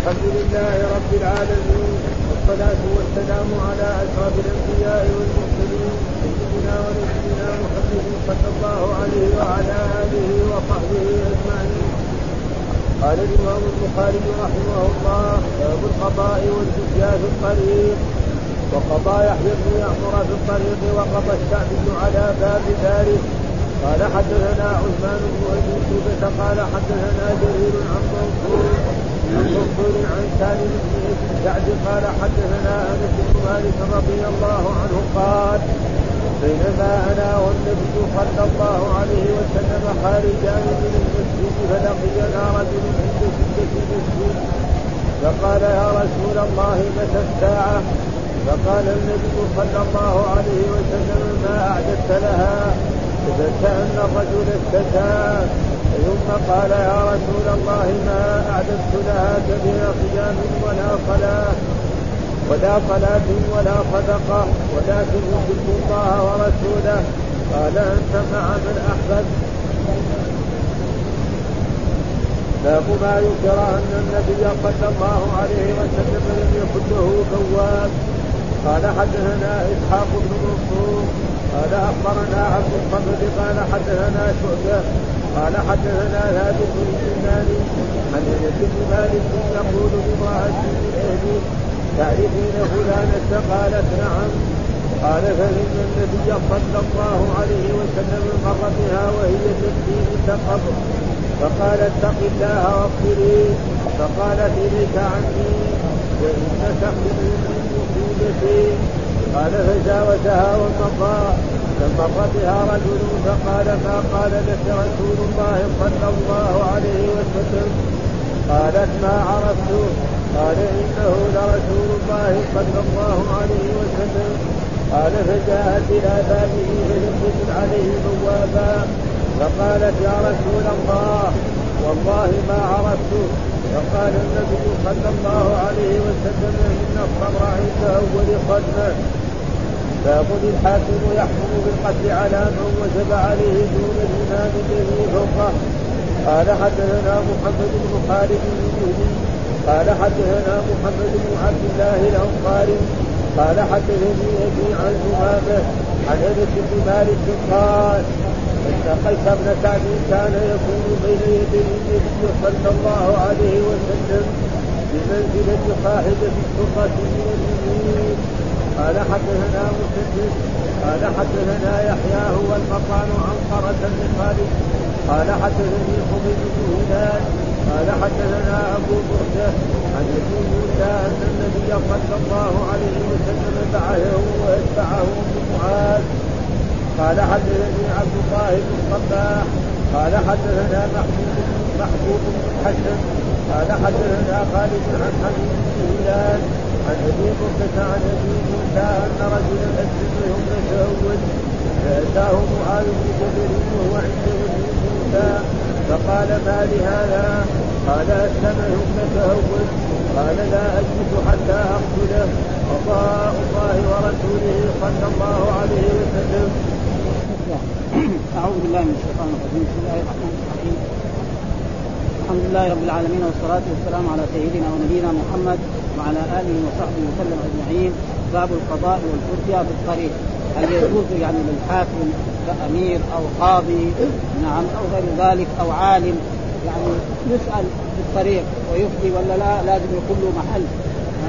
الحمد لله رب العالمين والصلاة والسلام على أشرف الأنبياء والمرسلين سيدنا ونبينا محمد صلى الله عليه وعلى آله وصحبه أجمعين. قال الإمام البخاري رحمه الله باب القضاء والفتيا في الطريق وقضى يحيى بن يعمر في الطريق وقضى الشعبي على باب ذلك قال حدثنا عثمان بن أبي قال حدثنا جرير عن منصور عن منصور عن سالم بن سعد قال حدثنا انس بن مالك رضي الله عنه قال بينما أنا والنبي صلى الله عليه وسلم خارجان من المسجد فلقينا رجل عند سده المسجد فقال يا رسول الله متى الساعة؟ فقال النبي صلى الله عليه وسلم ما أعددت لها فكأن الرجل اشتكى ثم قال يا رسول الله ما أعددت لها كبير قيام ولا صلاة ولا صلاة ولا صدقة ولكن يحب الله ورسوله. قال أنت مع من أحببت؟ باب ما يذكر أن النبي صلى الله عليه وسلم لم يكن له بواب قال حدثنا إسحاق بن منصور قال أخبرنا عبد الصمد قال حدثنا شعبة قال حدثنا ثابت بن اليماني عن أنس بن مالك يقول لامرأة من تعرفين فلانة قالت نعم. قال فإن النبي صلى الله عليه وسلم مر بها وهي تبكي عند قبر. فقال اتق الله واصبري فقالت إليك عني وإنك من قال فجاوزها ومضى. فمر بها رجل فقال ما قال لك رسول الله صلى الله عليه وسلم؟ قالت ما عرفت. قال إنه لرسول الله صلى الله عليه وسلم. قال فجاءت إلى بابه يجد عليه بوابا. فقالت يا رسول الله والله ما عرفت. فقال النبي صلى الله عليه وسلم إن الصبر عند أول صدمه فيقول الحاكم يحكم بالقتل على من وجب عليه دون الإمام الذي فوقه. قال حدثنا محمد بن خالد بن قال حدثنا محمد بن عبد الله الأنصاري. قال حدثني أبي عن ثمامه عن أنس بن مالك قال إن قيس بن سعد كان يكون بين يدي النبي صلى الله عليه وسلم بمنزلة صاحبه السلطه من المؤمنين قال حدثنا مسدد. قال حدثنا يحيى هو المطعن عن قرة بن خالد. قال حدثني حميد بن هلال. قال حدثنا أبو بردة. عن ابي موسى أن النبي صلى الله عليه وسلم بعثه واتبعه معاذ. قال حدثني عبد الله بن الصباح قال حدثنا محبوب محبوب بن حسن. قال حدثنا خالد عن حميد بن هلال عن أبي موسى عن أبي موسى أن رجلا اسلمهم يتزوج فأتاه معاذ بن جبل وهو عنده أبي موسى فقال ما لهذا؟ قال اسلمهم يتهوج قال لا أجلس حتى أقتله قضاء الله ورسوله صلى الله عليه وسلم. أعوذ بالله من الشيطان الرجيم بسم الله الرحمن الرحيم الحمد لله رب العالمين والصلاة والسلام على سيدنا ونبينا محمد وعلى آله وصحبه وسلم أجمعين. باب القضاء والفتيا في الطريق. هل يجوز يعني للحاكم كأمير أو قاضي؟ نعم أو غير ذلك أو عالم يعني يسأل في الطريق ولا لا؟ لازم يكون له محل.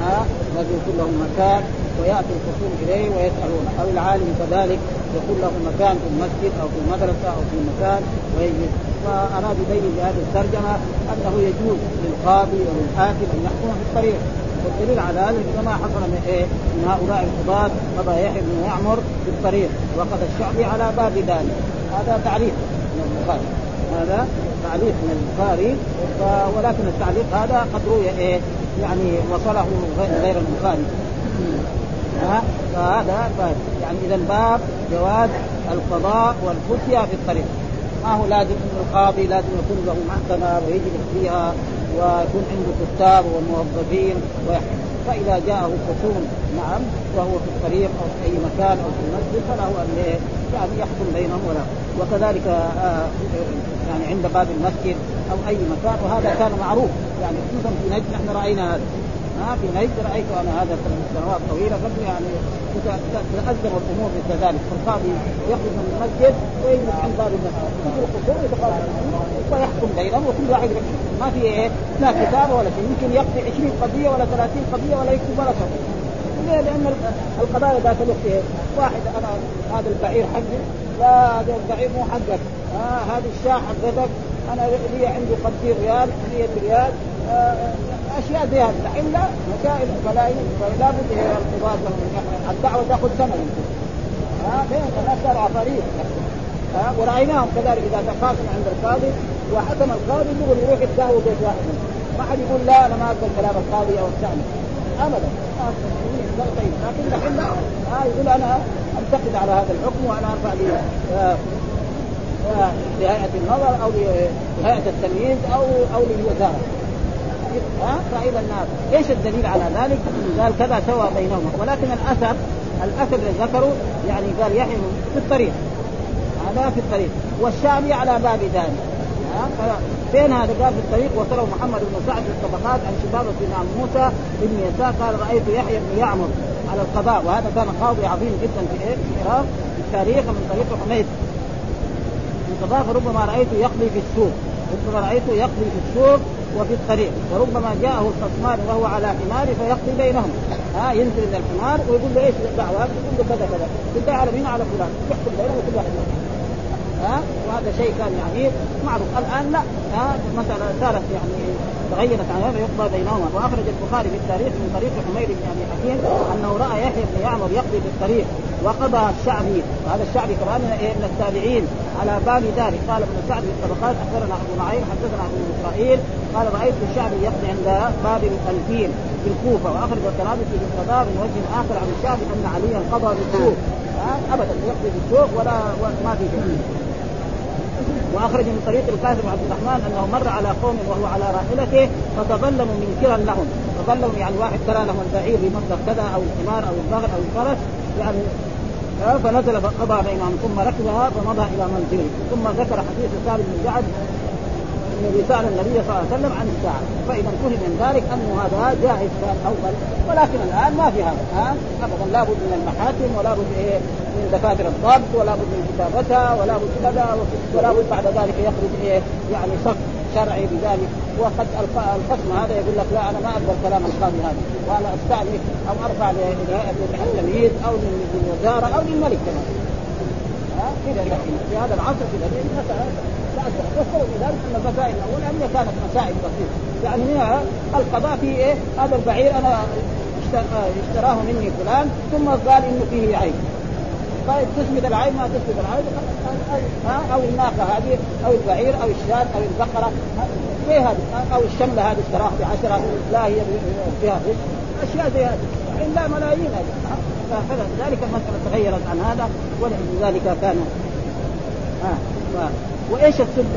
ها؟ لازم يكون له مكان ويأتي الخصوم إليه ويسالون أو العالم كذلك يكون له مكان في المسجد أو في المدرسة أو في مكان ويجلس. فاراد يبين بهذه الترجمة أنه يجوز للقاضي وللحاكم أن يحكم في الطريق. والدليل على ذلك كما حصل من إيه؟ من هؤلاء القضاة قضى يحيى بن يعمر في الطريق وقضى الشعبي على باب ذلك. هذا تعريف من البخاري. هذا تعليق من البخاري. ولكن التعليق هذا قد روي إيه؟ يعني وصله غير البخاري. فهذا يعني إذا باب جواز القضاء والفتيا في الطريق. ما هو لازم القاضي لازم يكون له محكمة ويجلس فيها ويكون عنده كتاب وموظفين فإذا جاءه خصوم نعم وهو في الطريق أو في أي مكان أو في المسجد فله أن يعني يحكم بينهم ولا. وكذلك آه يعني عند باب المسجد أو أي مكان وهذا كان معروف. يعني خصوصا في نجد نحن رأينا هذا. ها في نجد رأيت أنا هذا سنوات طويلة قبل يعني تتأذر الأمور مثل ذلك. فالقاضي يخرج من المسجد ويجلس عند باب المسجد. يدخل القصور ويحكم بينهم وكل واحد ما في إيه؟ لا كتابه ولا شيء. يمكن يقضي 20 قضية ولا 30 قضية ولا يكتب ولا شيء. ليه؟ لأن القضايا ذات الوقت إيه؟ واحد. أنا هذا البعير حقي. لا هذا البعير مو حقك. آه هذه الشاة حقتك أنا لي عندي 50 ريال 100 ريال. آه اشياء زي هذه. الحين لا مسائل فلا بد الارتباط الدعوة تاخذ يمكن ها الناس صاروا عفاريت ها ورأيناهم كذلك إذا تخاصم عند القاضي وحكم القاضي يقول يروح يتساوي بيت واحد. ما حد يقول لا أنا ما أقبل كلام القاضي أو الثاني. ابدا. لكن الحين لا. آه يقول أنا أنتقد على هذا الحكم وأنا أرفع لي آه لهيئة النظر أو لهيئة التمييز أو أو للوزارة. فإلى الناس إيش الدليل على ذلك؟ قال كذا سوى بينهما. ولكن الاثر الأثر اللي ذكروا يعني قال يحيى في الطريق. هذا في الطريق. والشعبي على باب ذلك. فين هذا قال في الطريق وصله محمد بن سعد في الطبقات عن شباب بن موسى بن يسار قال رأيت يحيى بن يعمر على القضاء. وهذا كان قاضي عظيم جدا في إيه؟ في العراق في التاريخ من طريق حميد. القضاء فربما رأيته يقضي في السوق. ربما رأيته يقضي في السوق. وفي الطريق. وربما جاءه الخصمان وهو على حمار فيقضي بينهم. ها ينزل من الحمار ويقول له إيش الدعوة؟ يقول له كذا كذا. قلت على مين على فلان. يحكم بينهم كل واحد ها وهذا شيء كان يعني معروف. الآن لا. ها المساله صارت يعني تغيرت عن يقضى بينهما. وأخرج البخاري في التاريخ من طريق حمير بن أبي حكيم أنه رأى يحيى بن يعمر يقضي في الطريق. وقضى الشعبي وهذا الشعبي كمان من التابعين على باب ذلك. قال ابن سعد في الطبقات أخبرنا أبو نعيم حدثنا أبو إسرائيل قال رأيت الشعبي يقضي عند باب الفيل في الكوفة وأخرج الترابسي في القضاء من وجه آخر عن الشعبي أن عليا قضى بالسوق. ابدا يقضي بالسوق ولا ما في شيء. وأخرج من طريق القاسم عبد الرحمن أنه مر على قوم وهو على راحلته فتظلموا منكرا لهم. تظلموا يعني واحد ترى لهم البعير بمبلغ كذا أو الحمار أو البغل أو الفرس يعني فنزل فقضى بينهم ثم ركبها فمضى إلى منزله. ثم ذكر حديث سالم بن جعد انه سال النبي صلى الله عليه وسلم عن الساعة. فإذا فهم من ذلك انه هذا جائز كان اول ولكن الآن ما في هذا. ها ابدا لابد من المحاكم ولا بد إيه من دفاتر الضبط ولا بد من كتابتها ولا بد كذا ولا بد بعد ذلك يخرج إيه يعني صف شرعي بذلك. وقد الخصم هذا يقول لك لا أنا ما أقبل كلام القاضي هذا. وأنا استعنف أو أرفع لهيئه التمييز أو للوزاره أو للملك كمان. كذا في هذا العصر كذا. والسبب في ذلك أن المسائل الأولى هي كانت مسائل بسيطة. يعني هنا القضاء في إيه؟ هذا البعير أنا اشتراه مني فلان ثم قال إنه فيه عيب. طيب تثبت العين ما تثبت العين أو الناقة هذه أو البعير أو الشاة أو البقرة زي هذه أو الشملة هذه اشتراها بعشره لا هي فيها غش أشياء زي هذه لا ملايين ذلك المساله تغيرت عن هذا ولذلك كان ها؟ وإيش السد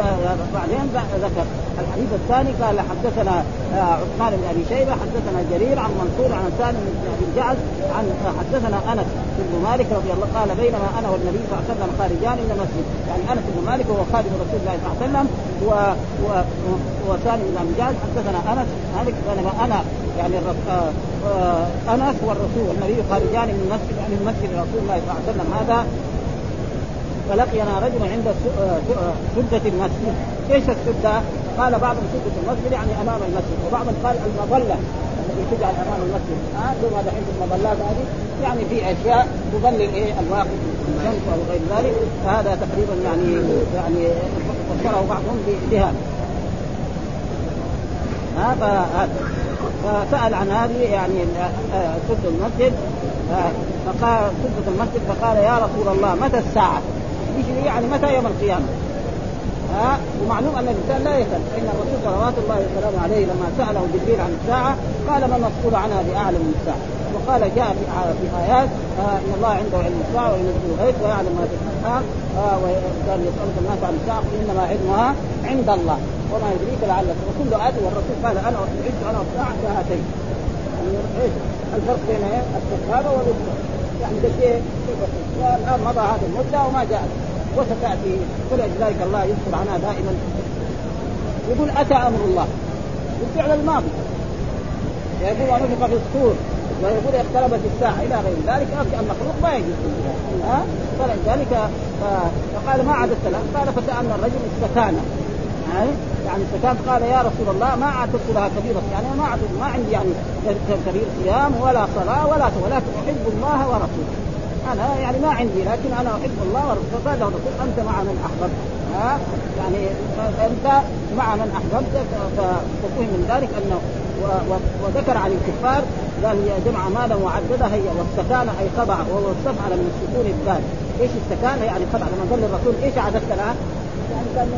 بعدين ذكر الحديث الثاني قال حدثنا آه، عثمان بن أبي شيبة حدثنا جرير عن منصور عن سالم بن أبي الجعد عن حدثنا أنس بن مالك رضي الله قال بينما أنا والنبي صلى الله عليه وسلم خارجان إلى المسجد يعني أنس بن مالك وهو خادم رسول الله صلى الله عليه وسلم و... و... وسالم بن أبي الجعد حدثنا أنس مالك بينما أنا يعني. آه... آه... أنس والرسول والنبي خارجان من المسجد يعني من مسجد رسول الله صلى الله عليه وسلم هذا فلقينا رجل عند سدة المسجد، إيش السدة؟ قال بعضهم سدة المسجد يعني أمام المسجد، وبعضهم قال المظلة التي تجعل أمام المسجد، ها آه عند المظلات هذه يعني في أشياء تظلل إيه الواقف الشمس أو غير ذلك، فهذا تقريبا يعني يعني فسره بعضهم بهذا. ها فسأل عن هذه يعني سد المسجد فقال سدة المسجد فقال يا رسول الله متى الساعة؟ يعني متى يوم القيامة؟ ها؟ ومعلوم أن الإنسان لا يسأل. فان الرسول صلوات الله وسلامه عليه لما سأله جبريل عن الساعة قال ما المسؤول عنها بأعلم من الساعة؟ وقال جاء في آيات آه إن الله عنده علم الساعة وينزل الغيث ويعلم ما في الأرحام آه وكان يسألك الناس عن الساعة إنما علمها عند الله. وما يدريك لعلك. وكل آدم والرسول قال أنا اعد أنا والساعة كهاتين يعني إيش؟ الفرق بين السحابه والوسطى يعني ده شيء والان مضى هذه المدة وما جاءت وستأتي. ولذلك الله يذكر عنها دائما. يقول أتى أمر الله. بالفعل الماضي. يقول ونفخ في الصور ويقول اقتربت الساعة إلى غير ذلك. المخلوق ما يجوز. ها؟ فلذلك فقال ما عددت له قال فسألنا الرجل استكان يعني استكان قال يا رسول الله ما أعتدت لها كبيره يعني ما أعتدت ما عندي يعني كبير صيام ولا صلاة ولا ولكن أحب الله ورسوله. أنا يعني ما عندي لكن أنا أحب الله ورسوله. فقال له الرسول أنت مع من أحببت؟ ها؟ يعني انت مع من أحببت؟ فتكون من ذلك أنه وذكر عن الكفار قال هي جمع مالا وعددها هي واستكان أي خضع وهو استفعل من السكون الدال إيش استكان؟ يعني خضع لما قال للرسول إيش عددت لها؟ يعني كانه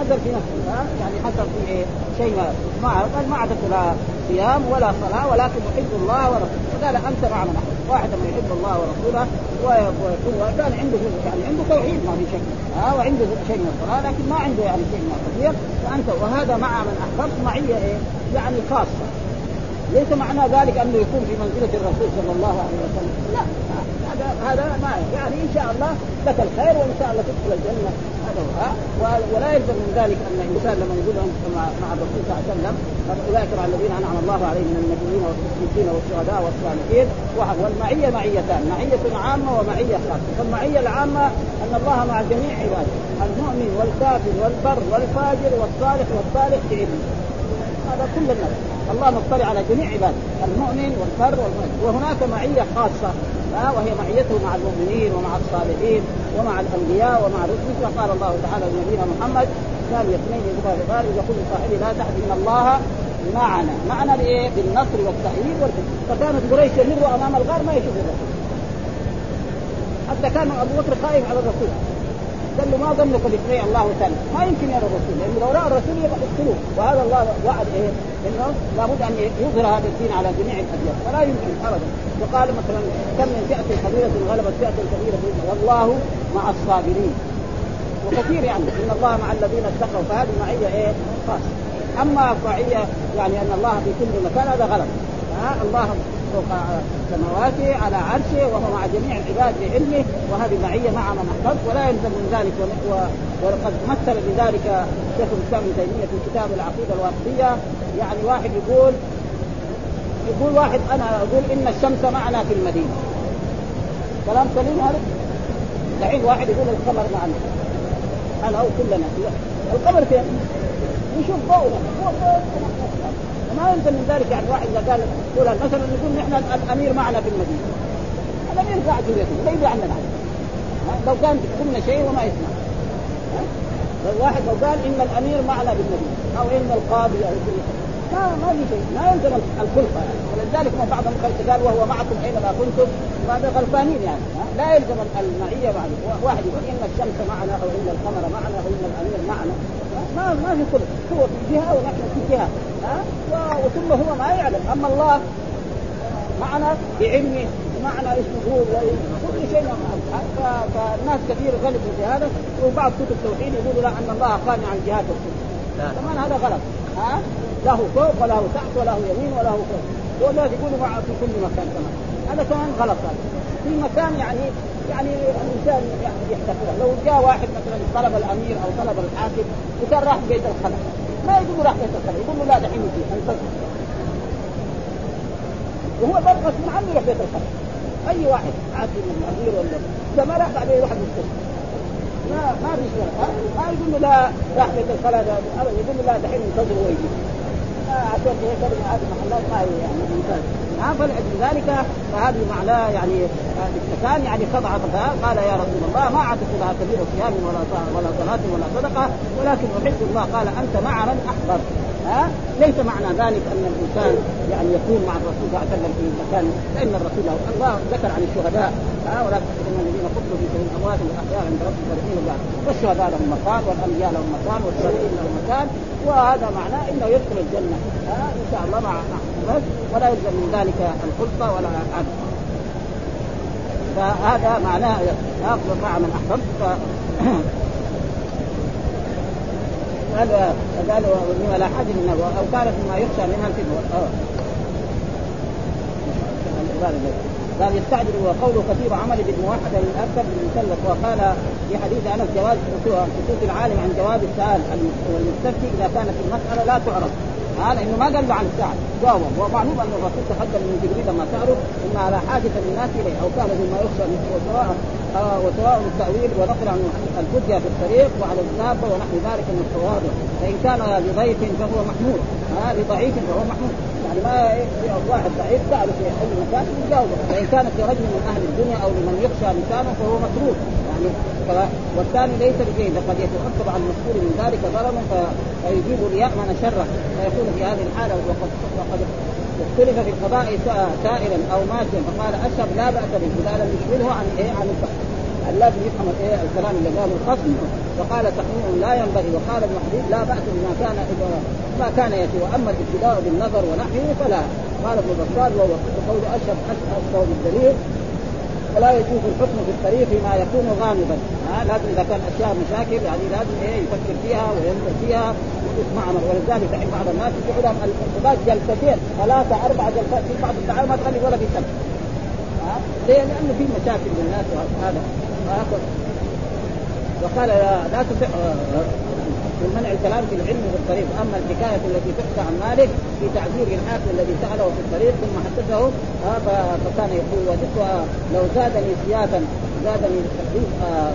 نزل في نفسه يعني حصل في إيه شيء ما قال ما عدت لا صيام ولا صلاة ولكن يحب الله ورسوله. فقال أنت مع من؟ واحد من يحب الله ورسوله وكان عنده يعني عنده توحيد ما في شك ها؟ وعنده شيء من الصلاه لكن ما عنده يعني شيء من الكثير فانت وهذا مع من أحببت معيه إيه؟ يعني خاصة. ليس معنى ذلك أنه يكون في منزلة الرسول صلى الله عليه وسلم. لا. هذا ما يعني إن شاء الله لك الخير وإن شاء الله تدخل الجنة. هذا ولا يلزم من ذلك أن الإنسان لما يقول مع, الرسول صلى الله عليه وسلم أولئك مع الذين أنعم الله عليهم من النبيين والصديقين والشهداء والصالحين والمعيه معيتان. معية عامة ومعية خاصة. فالمعية العامة أن الله مع جميع عباده المؤمن والكافر والبر والفاجر والصالح والصالح بعلمه هذا كل الناس. الله مطلع على جميع عباده المؤمن والفر والمؤمن. وهناك معية خاصة وهي معيته مع المؤمنين ومع الصالحين ومع الأنبياء ومع الرسل وقال الله تعالى لنبينا محمد كان اثنين يذكر الغار يقول لصاحبه لا تحزن الله معنا. معنا بإيه؟ بالنصر والتأييد والفتح فكانت قريش يمر أمام الغار ما يشوف الرسول. حتى كان أبو بكر خايف على الرسول. قال له ما ظنك باثنين الله تعالى ما يمكن يرى الرسول. لأنه لو رأى الرسول يقتلوه وهذا الله وعد إيه؟ إنه لابد أن يظهر هذا الدين على جميع الأديان. فلا يمكن ابدا. وقال مثلا كم من فئة قليله غلبت فئة كبيرة والله مع الصابرين. وكثير يعني. إن الله مع الذين اتقوا. فهذه معية إيه؟ خاصة. أما معية يعني أن الله في كل مكان هذا غلط. الله فوق سماواته على عرشه وهو مع جميع العباد بعلمه وهذه معية مع من احببت ولا يلزم من ذلك ولقد مثل بذلك شيخ الإسلام ابن تيمية في كتاب العقيدة الواسطية. يعني واحد يقول يقول واحد أنا أقول إن الشمس معنا في المدينة. كلام سليم هذا؟ دحين واحد يقول القمر معنا. أنا أو كلنا. القمر فين؟ نشوف ضوءنا ما يلزم من ذلك يعني واحد إذا قال يقول مثلا نقول نحن الأمير معنا في المدينة. الأمير قاعد في بيته لا يدري عننا لو كان كنا شيء وما يسمع. واحد لو قال إن الأمير معنا بالمدينة أو إن القاضي أو كل ما ما في شيء ما يلزم الخلفه يعني. ولذلك ما بعض الخلق قال وهو معكم اينما كنتم هذا غلطانين يعني لا يلزم المعية معنا واحد يقول إن الشمس معنا أو إن القمر معنا أو إن الأمير معنا. ما ما في خلق. هو في جهة ونحن في جهة ها؟ وثم هو ما يعلم. أما الله معنا بعلمه معنا اسمه هو كل شيء فالناس كثير غلبوا في هذا. وبعض كتب التوحيد يقولوا لا أن الله قانع عن جهات الكل كمان هذا غلط ها؟ له فوق وله تحت وله يمين وله فوق ولا يقولوا معه في كل مكان كمان هذا كمان غلط هذا. في مكان يعني يعني الإنسان يعني يحتفل. لو جاء واحد مثلا طلب الأمير أو طلب الحاكم وكان راح بيت الخلق ما يقول راح بيت الخلق يقول له لا دحين فيه وهو بل غصب عنه يروح بيت الخلق أي واحد عاقل من الامير ولا إذا ما راح بعدين يروح المستشفى ما ما في شيء. ما يقول له لا راح بيت ابدا يقول له لا دحين انتظر ويجي عشان هيك هذه المحلات ما هي يعني. ممتاز نعم فلأجل ذلك فهذه معناه يعني الاستكان يعني خضع قال يا رسول الله ما عدت لها كبير صيام ولا ولا صلاة ولا صدقة ولكن أحب الله. قال أنت مع من أحببت ها؟ ليس معنى ذلك أن الإنسان يعني يكون مع الرسول صلى الله عليه وسلم في مكان فإن الرسول الله ذكر عن الشهداء. ها؟ ولا تحسبن الذين قتلوا في سبيل الأموات والأحياء عند ربهم فرحين والشهداء لهم مكان والأنبياء لهم مكان والصالحين لهم مكان. وهذا معناه إنه يدخل الجنة. ها؟ إن شاء الله مع بس ولا يلزم من ذلك الخلطة ولا عدل فهذا معناه مع من أحببت. قال قال ولا حد منه أو كانت مما يخشى منها الفتنه قال يستعجل وقوله كثير عمل بالموحد للاكثر بالمثلث وقال في حديث أنس جواز خصوص العالم عن جواب السؤال. والمستفتي إذا كانت المسألة لا تعرف. هذا إنه ما قال له عن الساعة. جاوب. ومعلوم ان الرسول تقدم من جبريل لما سأله إن على حاجة الناس إليه أو كان مما يخشى وسواء آه وسواء التأويل ونقل عن الفدية في الطريق وعلى الدابه ونحو ذلك من التواضع فإن كان لضيف فهو محمود. آه لضعيف فهو محمود. يعني ما واحد ضعيف ساله في اي مكان يجاوبه. فإن كانت لرجل من أهل الدنيا أو لمن يخشى مكانه فهو مطرود يعني والثاني ليس بجيد قد يترتب على المذكور من ذلك ضرر فيجيب ليأمن شره. فيكون في هذه الحالة وقد وقد اختلف في القضاء سائلا أو ماشيا فقال اشهد لا بأس به لم يشغله عن إيه؟ عن البحث لازم يفهم إيه الكلام اللي قاله الخصم وقال تحميم لا ينبغي وقال ابن حبيب لا بأس بما كان ما كان يأتي. وأما الابتداء بالنظر ونحوه فلا. قال ابن بطال وهو قول اشهد اشهد بالدليل ولا يجوز الحكم في الطريق فيما يكون غامضا. ها لازم إذا كان أشياء مشاكل يعني لازم إيه يفكر فيها وينظر فيها. ويسمع ولذلك تحب بعض الناس لهم الانتباه جلستين ثلاثة أربع جلسات في بعض الدعاوى ما تخلي ولا في سبب ليه؟ لأنه في مشاكل للناس وهذا. وقال لا تصح من منع الكلام في العلم في الطريق. أما الحكاية التي تحكى عن مالك في تعذير الحاكم الذي سأله في الطريق ثم حدثه فكان يقول وجدت لو زادني سياسا زادني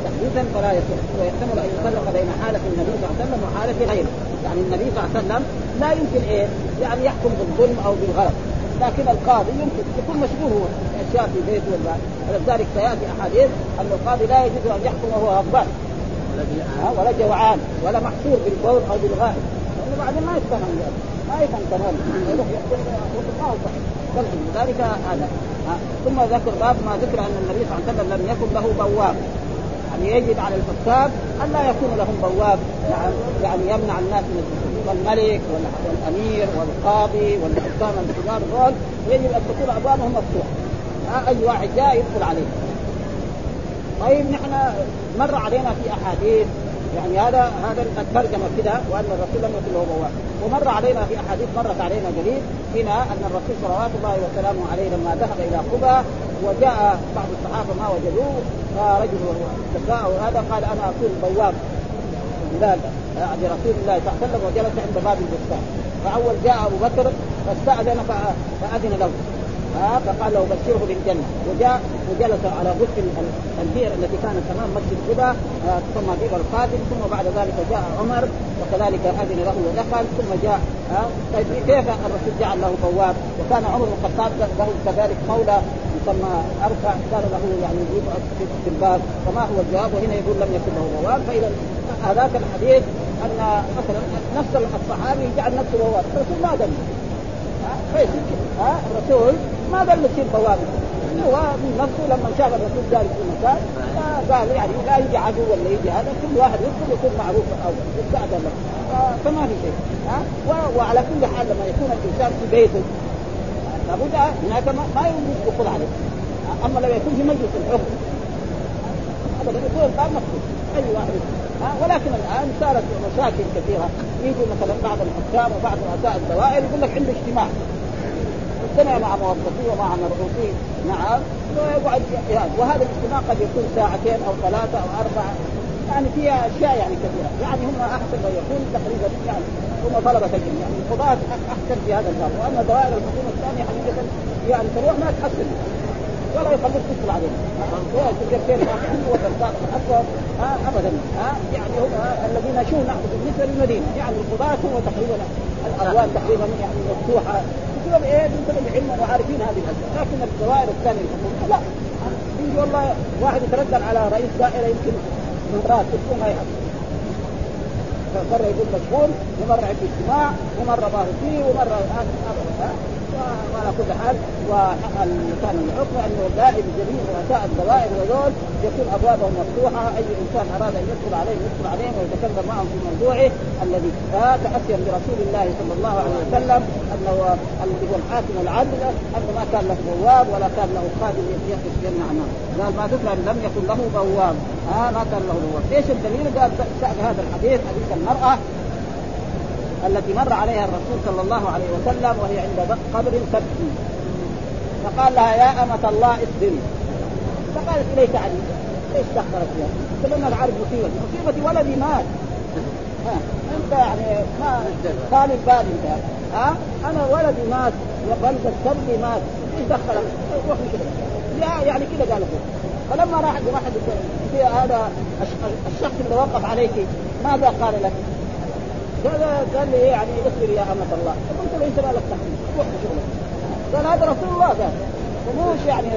تحديثا فلا يصح. ويحتمل أن يفرق بين حالة النبي صلى الله عليه وسلم وحالة غيره. يعني النبي صلى الله عليه وسلم لا يمكن إيه؟ يعني يحكم بالظلم أو بالغلط. لكن القاضي يمكن يكون مشغول هو اشياء في بيته ولا ولذلك سيأتي أحاديث أن القاضي لا يجوز أن يحكم وهو غضبان ولا جوعان ولا محصور بالبول أو بالغائب لأنه بعدين ما يفهم ما يفهم تماما. يحكم لذلك هذا. ثم ذكر باب ما ذكر أن النبي صلى الله عليه وسلم لم يكن له بواب. يعني يجب على الحكام أن لا يكون لهم بواب يعني يمنع الناس من الدخول. والملك والأمير والقاضي والحكام الكبار دول يجب أن تكون أبوابهم مفتوحة. أي واحد جاء يدخل عليه طيب نحن مر علينا في أحاديث يعني هذا هذا الترجمة كده وأن الرسول لم يكن له بواب. ومر علينا في أحاديث مرت علينا قليل هنا أن الرسول صلوات الله وسلامه عليه لما ذهب إلى قبى وجاء بعض الصحابة ما وجدوه. فرجل تساءل. هذا قال أنا أكون بواب. بلال عند رسول الله صلى الله عليه وسلم وجلس عند باب البستان. فأول جاء أبو بكر فاستأذن فأذن له. ها فقال له بشره بالجنة. وجاء وجلس على غسل البئر التي كانت امام مسجد قباء ثم بئر القادم ثم بعد ذلك جاء عمر وكذلك أذن له ودخل ثم جاء ها طيب كيف الرسول جعل له بواب؟ وكان عمر بن الخطاب له كذلك مولى يسمى أرفع كان له يعني يجيب في الباب فما هو الجواب؟ وهنا يقول لم يكن له بواب. فإذا هذاك الحديث أن مثلا نفس الصحابي جعل نفسه بواب. الرسول ما دل. ها الرسول ما قال له تصير بواب هو من نفسه لما شاف الرسول جالس في مكان قال يعني لا يجي عدو ولا يجي هذا كل واحد يدخل يكون معروف الأول يستأذن له فما في شيء. ها؟ وعلى كل حال لما يكون الإنسان في بيته لابد هناك ما يوجد دخول عليه. أما لو يكون في مجلس الحكم. ابدا يكون الباب مفتوح أي واحد. ها؟ ولكن الآن صارت مشاكل كثيرة. يجي مثلا بعض الحكام وبعض رؤساء الدوائر يقول لك عنده اجتماع. اجتمع مع موظفيه ومع مرؤوسين نعم. ويقعد وهذا الاجتماع قد يكون ساعتين أو ثلاثة أو أربعة. يعني فيها أشياء يعني كثيرة. يعني هم أحسن ما يكون تقريبا يعني هم طلبة العلم يعني القضاة أحسن في هذا الباب. وأما دوائر الحكومة الثانية حقيقة يعني تروح ما تحسن. ولا يخليك تدخل عليه سكرتير ما عنده ولا اكبر ابدا. ها يعني هم الذين شو نحن بالنسبة للمدينه يعني القضاة هو تقريبا الابواب تقريبا يعني مفتوحة. بسبب إيه؟ بسبب العلم وعارفين هذه الأشياء. لكن الدوائر الثانية لا. يجي والله واحد يتردد على رئيس دائرة يمكن مرات أسبوع ما يحصل مرة يقول مشغول ومرة عند اجتماع ومرة ظاهر فيه ومرة وعلى كل حال وكان الحكم أنه دائم جميع رؤساء الدوائر وذول يكون أبوابهم مفتوحة أي إنسان أراد أن يدخل عليهم يدخل عليهم ويتكلم معهم في موضوعه الذي تأسيا برسول الله صلى الله عليه وسلم أنه الذي هو الحاكم العدل أنه ما كان له بواب ولا كان له خادم يخرج جنة عنه قال ما ذكر لم يكن له بواب. ها ما كان له بواب. إيش الدليل؟ قال هذا الحديث حديث المرأة. التي مر عليها الرسول صلى الله عليه وسلم وهي عند قبر تبكي فقال لها يا أمة الله اصبري فقالت إليك عني إيش دخلت فيها؟ قلت انك عارف مصيبتي. مصيبتي ولدي مات. ها أنت يعني ما قال البال أنت ها؟ أنا ولدي مات وبلد السبي مات. إيش دخلك؟ روح كذا يعني كذا قال فلما راح راح هذا الشخص اللي وقف عليك ماذا قال لك؟ قال قال لي يعني اصبر يا أمة الله. قلت له انت مالك تحمل روح شغلك. قال هذا رسول الله قال. ومش يعني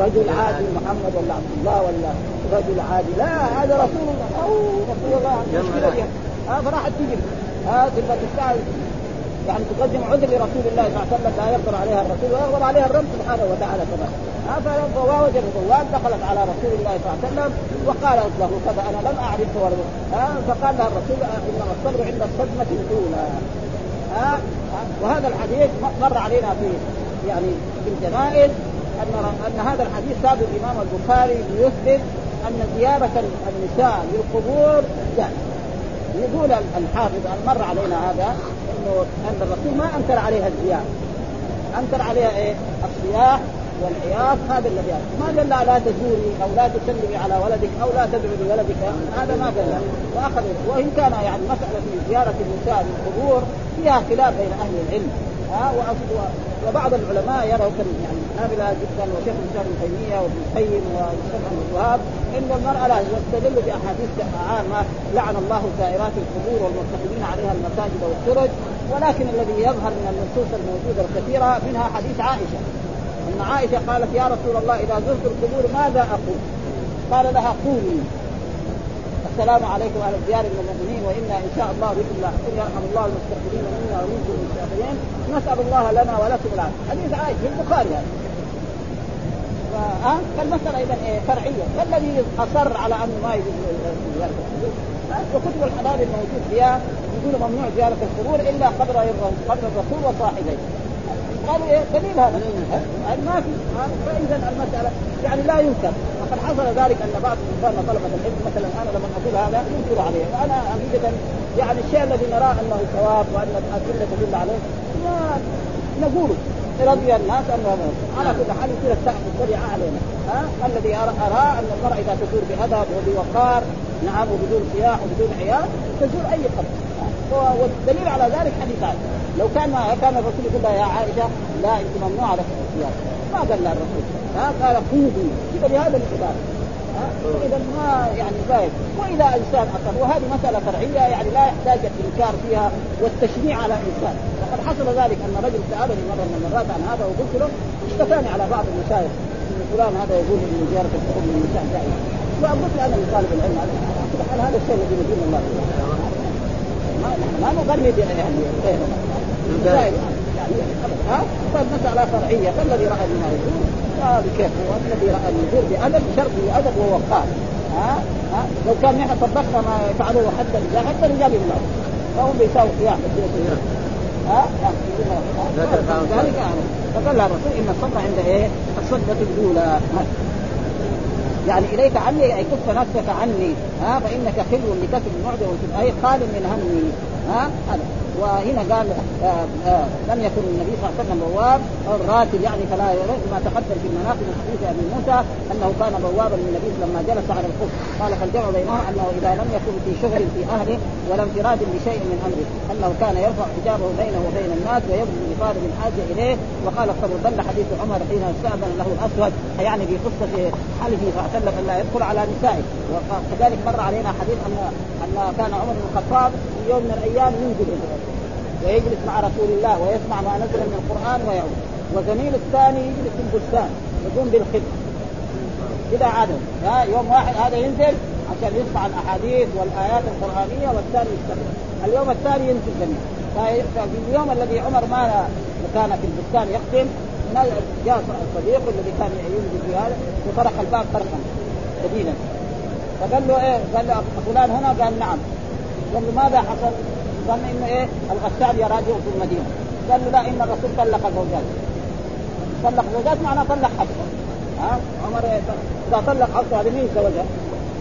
رجل عادي محمد ولا عبد الله ولا رجل عادي. لا هذا رسول الله. أو رسول الله. مشكلة. ها فراحت تجري ها تبغى تستعجل يعني تقدم عذر لرسول الله صلى الله عليه وسلم لا يقدر عليها الرسول ويقدر عليها الرب سبحانه وتعالى كمان فوجد الغواب دخلت على رسول الله صلى الله عليه وسلم وقالت له كذا أنا لم اعرفه فقال لها الرسول انما الصبر عند الصدمة الأولى. ها وهذا الحديث مر علينا في يعني في الجنائز أن أن هذا الحديث ثابت الامام البخاري ليثبت أن زيارة النساء للقبور جائز يقول الحافظ مر علينا هذا. انه ان الرسول ما أنكر عليها الزياره أنكر عليها إيه؟ الصياح والعياط هذا الذي ما قال لا تزوري أو لا تسلمي على ولدك أو لا تدعو لولدك هذا ما قال. وأخذ وإن كان يعني مسألة زيارة النساء للقبور فيها خلاف بين أهل العلم. ها وبعض العلماء يروا يعني نابلة جدا وشيخ الاسلام ابن تيمية وابن القيم والشيخ عبد الوهاب إن المرأة لا يستدل بأحاديث عامه لعن الله سائرات القبور والمتخذين عليها المساجد والسرج. ولكن الذي يظهر من النصوص الموجودة الكثيرة منها حديث عائشة. أن عائشة قالت يا رسول الله إذا زرت القبور ماذا أقول؟ قال لها قولي السلام عليكم أهل الديار من المؤمنين وإنا إن شاء الله بكم لاحقون يرحم الله المستقبلين منا ومنكم المستقبلين نسأل الله لنا ولكم العافية. حديث عائشة في البخاري. هذا ها فالمسألة إذا إيه؟ فرعية. فالذي أصر على أنه ما يجوز وكتب الحلال الموجود فيها يقول ممنوع زيارة القبور إلا قبر قبر الرسول وصاحبيه قالوا إيه دليل هذا. ما في فاذا المسألة يعني لا ينكر. وقد حصل ذلك أن بعض اخواننا طلبه العلم مثلا أنا لما أقول هذا ينكر عليه. فانا حقيقه يعني الشيء الذي نراه أنه ثواب وأن الأدلة تدل عليه ما نقوله رضي الناس أنه على كل حال يصير السقف الشريعه علينا. ها؟ الذي ارى أرى أن المراه إذا تزور بأدب وبوقار نعم وبدون سياح وبدون عيال تزور أي قبر. والدليل على ذلك حديث عائشه لو كان كان الرسول يقول يا عائشة لا انت ممنوع لك الصيام ما قال لها الرسول. ها قال قومي كذا بهذا الكتاب إذا ما يعني زايد. وإذا إنسان اقر وهذه مسألة فرعية يعني لا يحتاج الإنكار فيها والتشنيع على انسان وقد حصل ذلك أن رجل سألني مرة من المرات عن هذا وقلت له اشتكاني على بعض المشايخ. إن فلان هذا يقول ان زيارة الحكم من جائزة. فقلت أنا لطالب العلم هذا هذا الشيء الذي يدين الله ما ما نغني يعني. يعني ها؟ فالمسألة فرعية. فالذي رأى بما يقول بكيف والذي رأى النذور بأدب شرط وأدب ووقار ها؟ ها؟ لو كان نحن طبقنا ما يفعله حتى الرجال حتى الرجال يمنعوا فهم بيساووا قيام ها؟ ذلك فقال لها الرسول إن الصدقة عند إيه؟ الصدقة الأولى. يعني إليك عني أي كف نفسك عني ها؟ فإنك خلو لكسب المعجم اي خال من همي ها؟ هذا. وهنا قال آه آه لم يكن النبي صلى الله عليه وسلم بواب الراتب يعني فلا يرد ما تقدم في المناقب من حديث أبي موسى أنه كان بوابا للنبي لما جلس على الخف قال فالجمع بينهم أنه إذا لم يكن في شغل في أهله ولا انفراد بشيء من أمره أنه كان يرفع حجابه بينه وبين الناس ويبذل لطالب الحاجة إليه. وقال الصبر دل حديث عمر حين استأذن له الأسود يعني في قصة حلفه صلى الله عليه وسلم لا يدخل على نسائه. وكذلك مر علينا حديث ان أن كان عمر بن الخطاب يوم من الأيام ينزل ويجلس مع رسول الله ويسمع ما نزل من القرآن ويعود. وزميل الثاني يجلس في البستان يقوم بالخدمة. كذا عاده ها يوم واحد هذا ينزل عشان يسمع الأحاديث والآيات القرآنية والثاني يستمع اليوم الثاني ينزل جميع ففي اليوم الذي عمر ما كان في البستان يختم جاء صديقه الذي كان ينزل في هذا وطرق الباب طرقا شديدا فقال له إيه؟ قال له فلان هنا؟ قال نعم. قال له ماذا حصل؟ ظن إنه إيه؟ الغسال يراجع في المدينة. قال له لا إن الرسول طلق الزوجات طلق زوجات معناه طلق حفصة. ها؟ عمر؟ إذا طلق حفصة هذه مين زوجها؟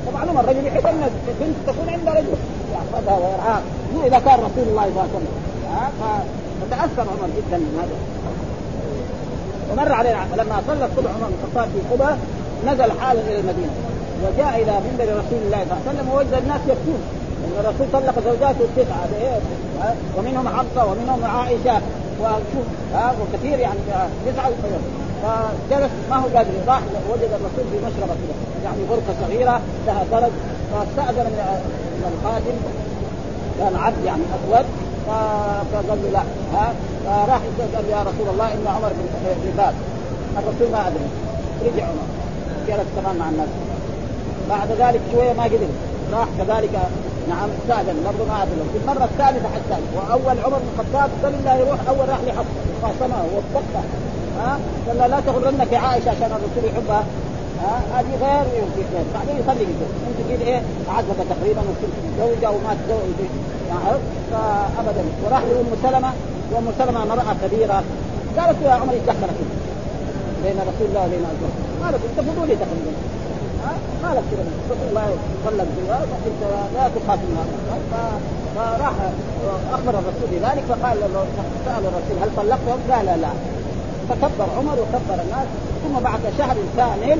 فمعلوم الرجل يحب أن البنت تكون عند رجل. يحفظها ويرعاها مو إذا كان رسول الله صلى الله عليه وسلم. فتأثر عمر جدا من هذا. ومر علينا لما صلى الصبح عمر بن الخطاب في قبى نزل حالا إلى المدينة. وجاء إلى منبر رسول الله صلى الله عليه وسلم ووجد الناس يبكون. الرسول طلق زوجاته التسعة؟ ومنهم حفصة ومنهم عائشة وشوف ها؟ وكثير يعني تسعة فجلس ما هو قادر راح وجد الرسول في مشربة كده يعني غرفه صغيرة لها درج فاستأذن من الخادم. كان عبد يعني أسود. فقال له لا ها؟ فراح قال يا رسول الله إن عمر بن باب الرسول ما أدري. رجع عمر. جلس كمان مع الناس. بعد ذلك شوية ما قدر. راح كذلك نعم استاذن برضه ما ادري في المره الثالثه حتى. وأول عمر بن الخطاب لا يروح أول راح لحفصه خاصمها ووثقها ها؟ قال لا تغرنك عائشة عشان الرسول يحبها. ها؟ هذه غير ويمكن غير بعدين يصلي بالبيت أنت كده إيه؟ عزبه تقريبا وكنت متزوجه وما تزوج يعني فابدا. وراح لأم سلمة. وأم سلمة امراه كبيرة. قالت يا عمر يتدخل بين رسول الله وبين الزوج قالت أنت فضولي تقريبا. قالت كذا. رسول الله صلى فانت لا تخاطب فراح أخبر الرسول بذلك فقال سأل الرسول هل طلقتهم؟ قال لا. لا فكبر عمر وكبر الناس. ثم بعد شهر كامل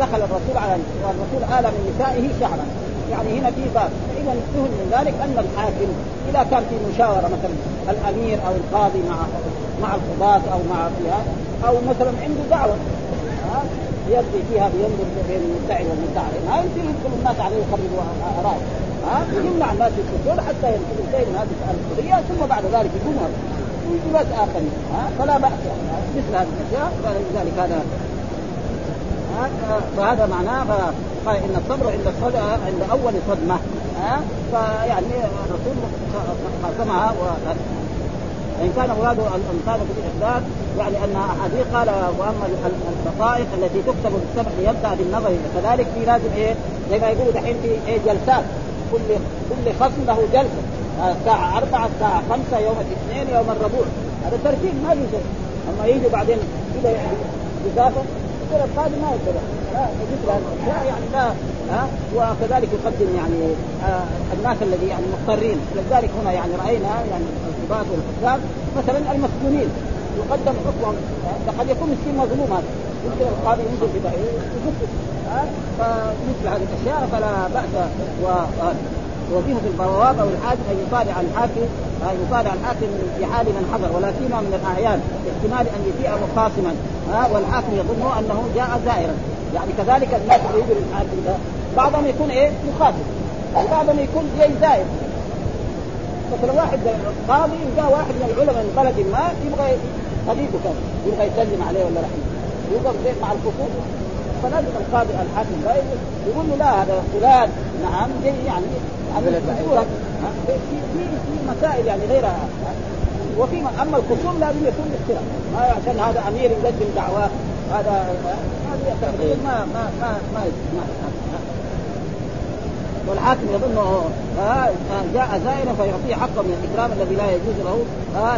دخل الرسول على والرسول آل من نسائه شهرا. يعني هنا في باب. فاذا يفهم من ذلك أن الحاكم إذا كان في مشاورة مثلا الأمير أو القاضي مع مع القضاة أو مع أو مثلا عنده دعوة. يقضي فيها بينظر بين المدعي والمدعي. ما يمكن يدخل الناس عليه يخربوا ارائه ها؟ يمنع الناس يدخلون حتى ينتهي من هذه القضية ثم بعد ذلك يقوم ويجي ناس آخرين. ها؟ فلا بأس. مثل هذه الأشياء. فلذلك هذا فهذا معناه قال ان الصبر عند الصدمه عند أول صدمة. ها؟ فيعني الرسول قسمها وإن كان مراد الانسان في الإحداث يعني أن احاديث قال وأما الدقائق التي تكتب بالسبع يبدا بالنظر كذلك في لازم إيه؟ زي ما يقولوا دحين في إيه؟ جلسات. كل كل خصم له جلسة. الساعة أربعة الساعة خمسة يوم الاثنين يوم الربوع. هذا ترتيب ما في شيء أما يجي بعدين كذا يعني إضافة يصير القاضي ما يقدر. لا يعني لا. ها؟ وكذلك يقدم يعني آه الناس الذي يعني مضطرين. ولذلك هنا يعني رأينا يعني القضاة والحكام مثلا المسجونين. يقدم حكم قد يكون مسكين مظلوم هذا. يمكن القاضي يقدم ها؟ فمثل هذه الأشياء فلا بأس. و وظيفه البواب أو الحاكم أن يطالع الحاكم أن يطالع الحاكم في حال من حضر ولا سيما من الأعيان. احتمال أن يجيء مخاصما والحاكم يظن أنه جاء زائرا. يعني كذلك الناس للحاكم ده بعضهم يكون إيه؟ مخاطب. وبعضهم يكون جاي زائر مثلا واحد قاضي جاء واحد من العلماء من بلد ما يبغى حبيبه كان. يبغى يسلم عليه ولا رحمة. يوقف مع الخصوص فلازم القاضي الحاكم ده يقول له لا هذا فلان. نعم جاي يعني في في في مسائل يعني غيرها وفي أما الخصوم لازم يكون اختلاف ما عشان هذا أمير يقدم دعواه هذا هذا ما ما ما ما, ما, ما والحاكم يظن جاء زائرا فيعطيه حقه من الإكرام الذي لا يجوز له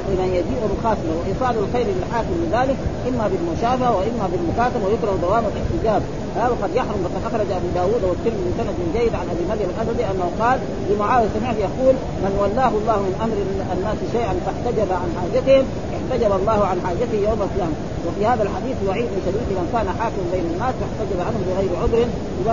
لمن يجيء مخاصمه وإيصال الخير للحاكم لذلك إما بالمشافهة وإما بالمكاتبة ويكره دوام الاحتجاب وقد يحرم وقد أخرج أبو داوود والترمذي من سند جيد عن أبي مريم الاسدي أنه قال لمعاوية سمعت يقول من ولاه الله من أمر الناس شيئا فاحتجب عن حاجتهم احتجب الله عن حاجته يوم القيامة. وفي هذا الحديث وعيد شديد من كان حاكم بين الناس فاحتجب عنه بغير عذر.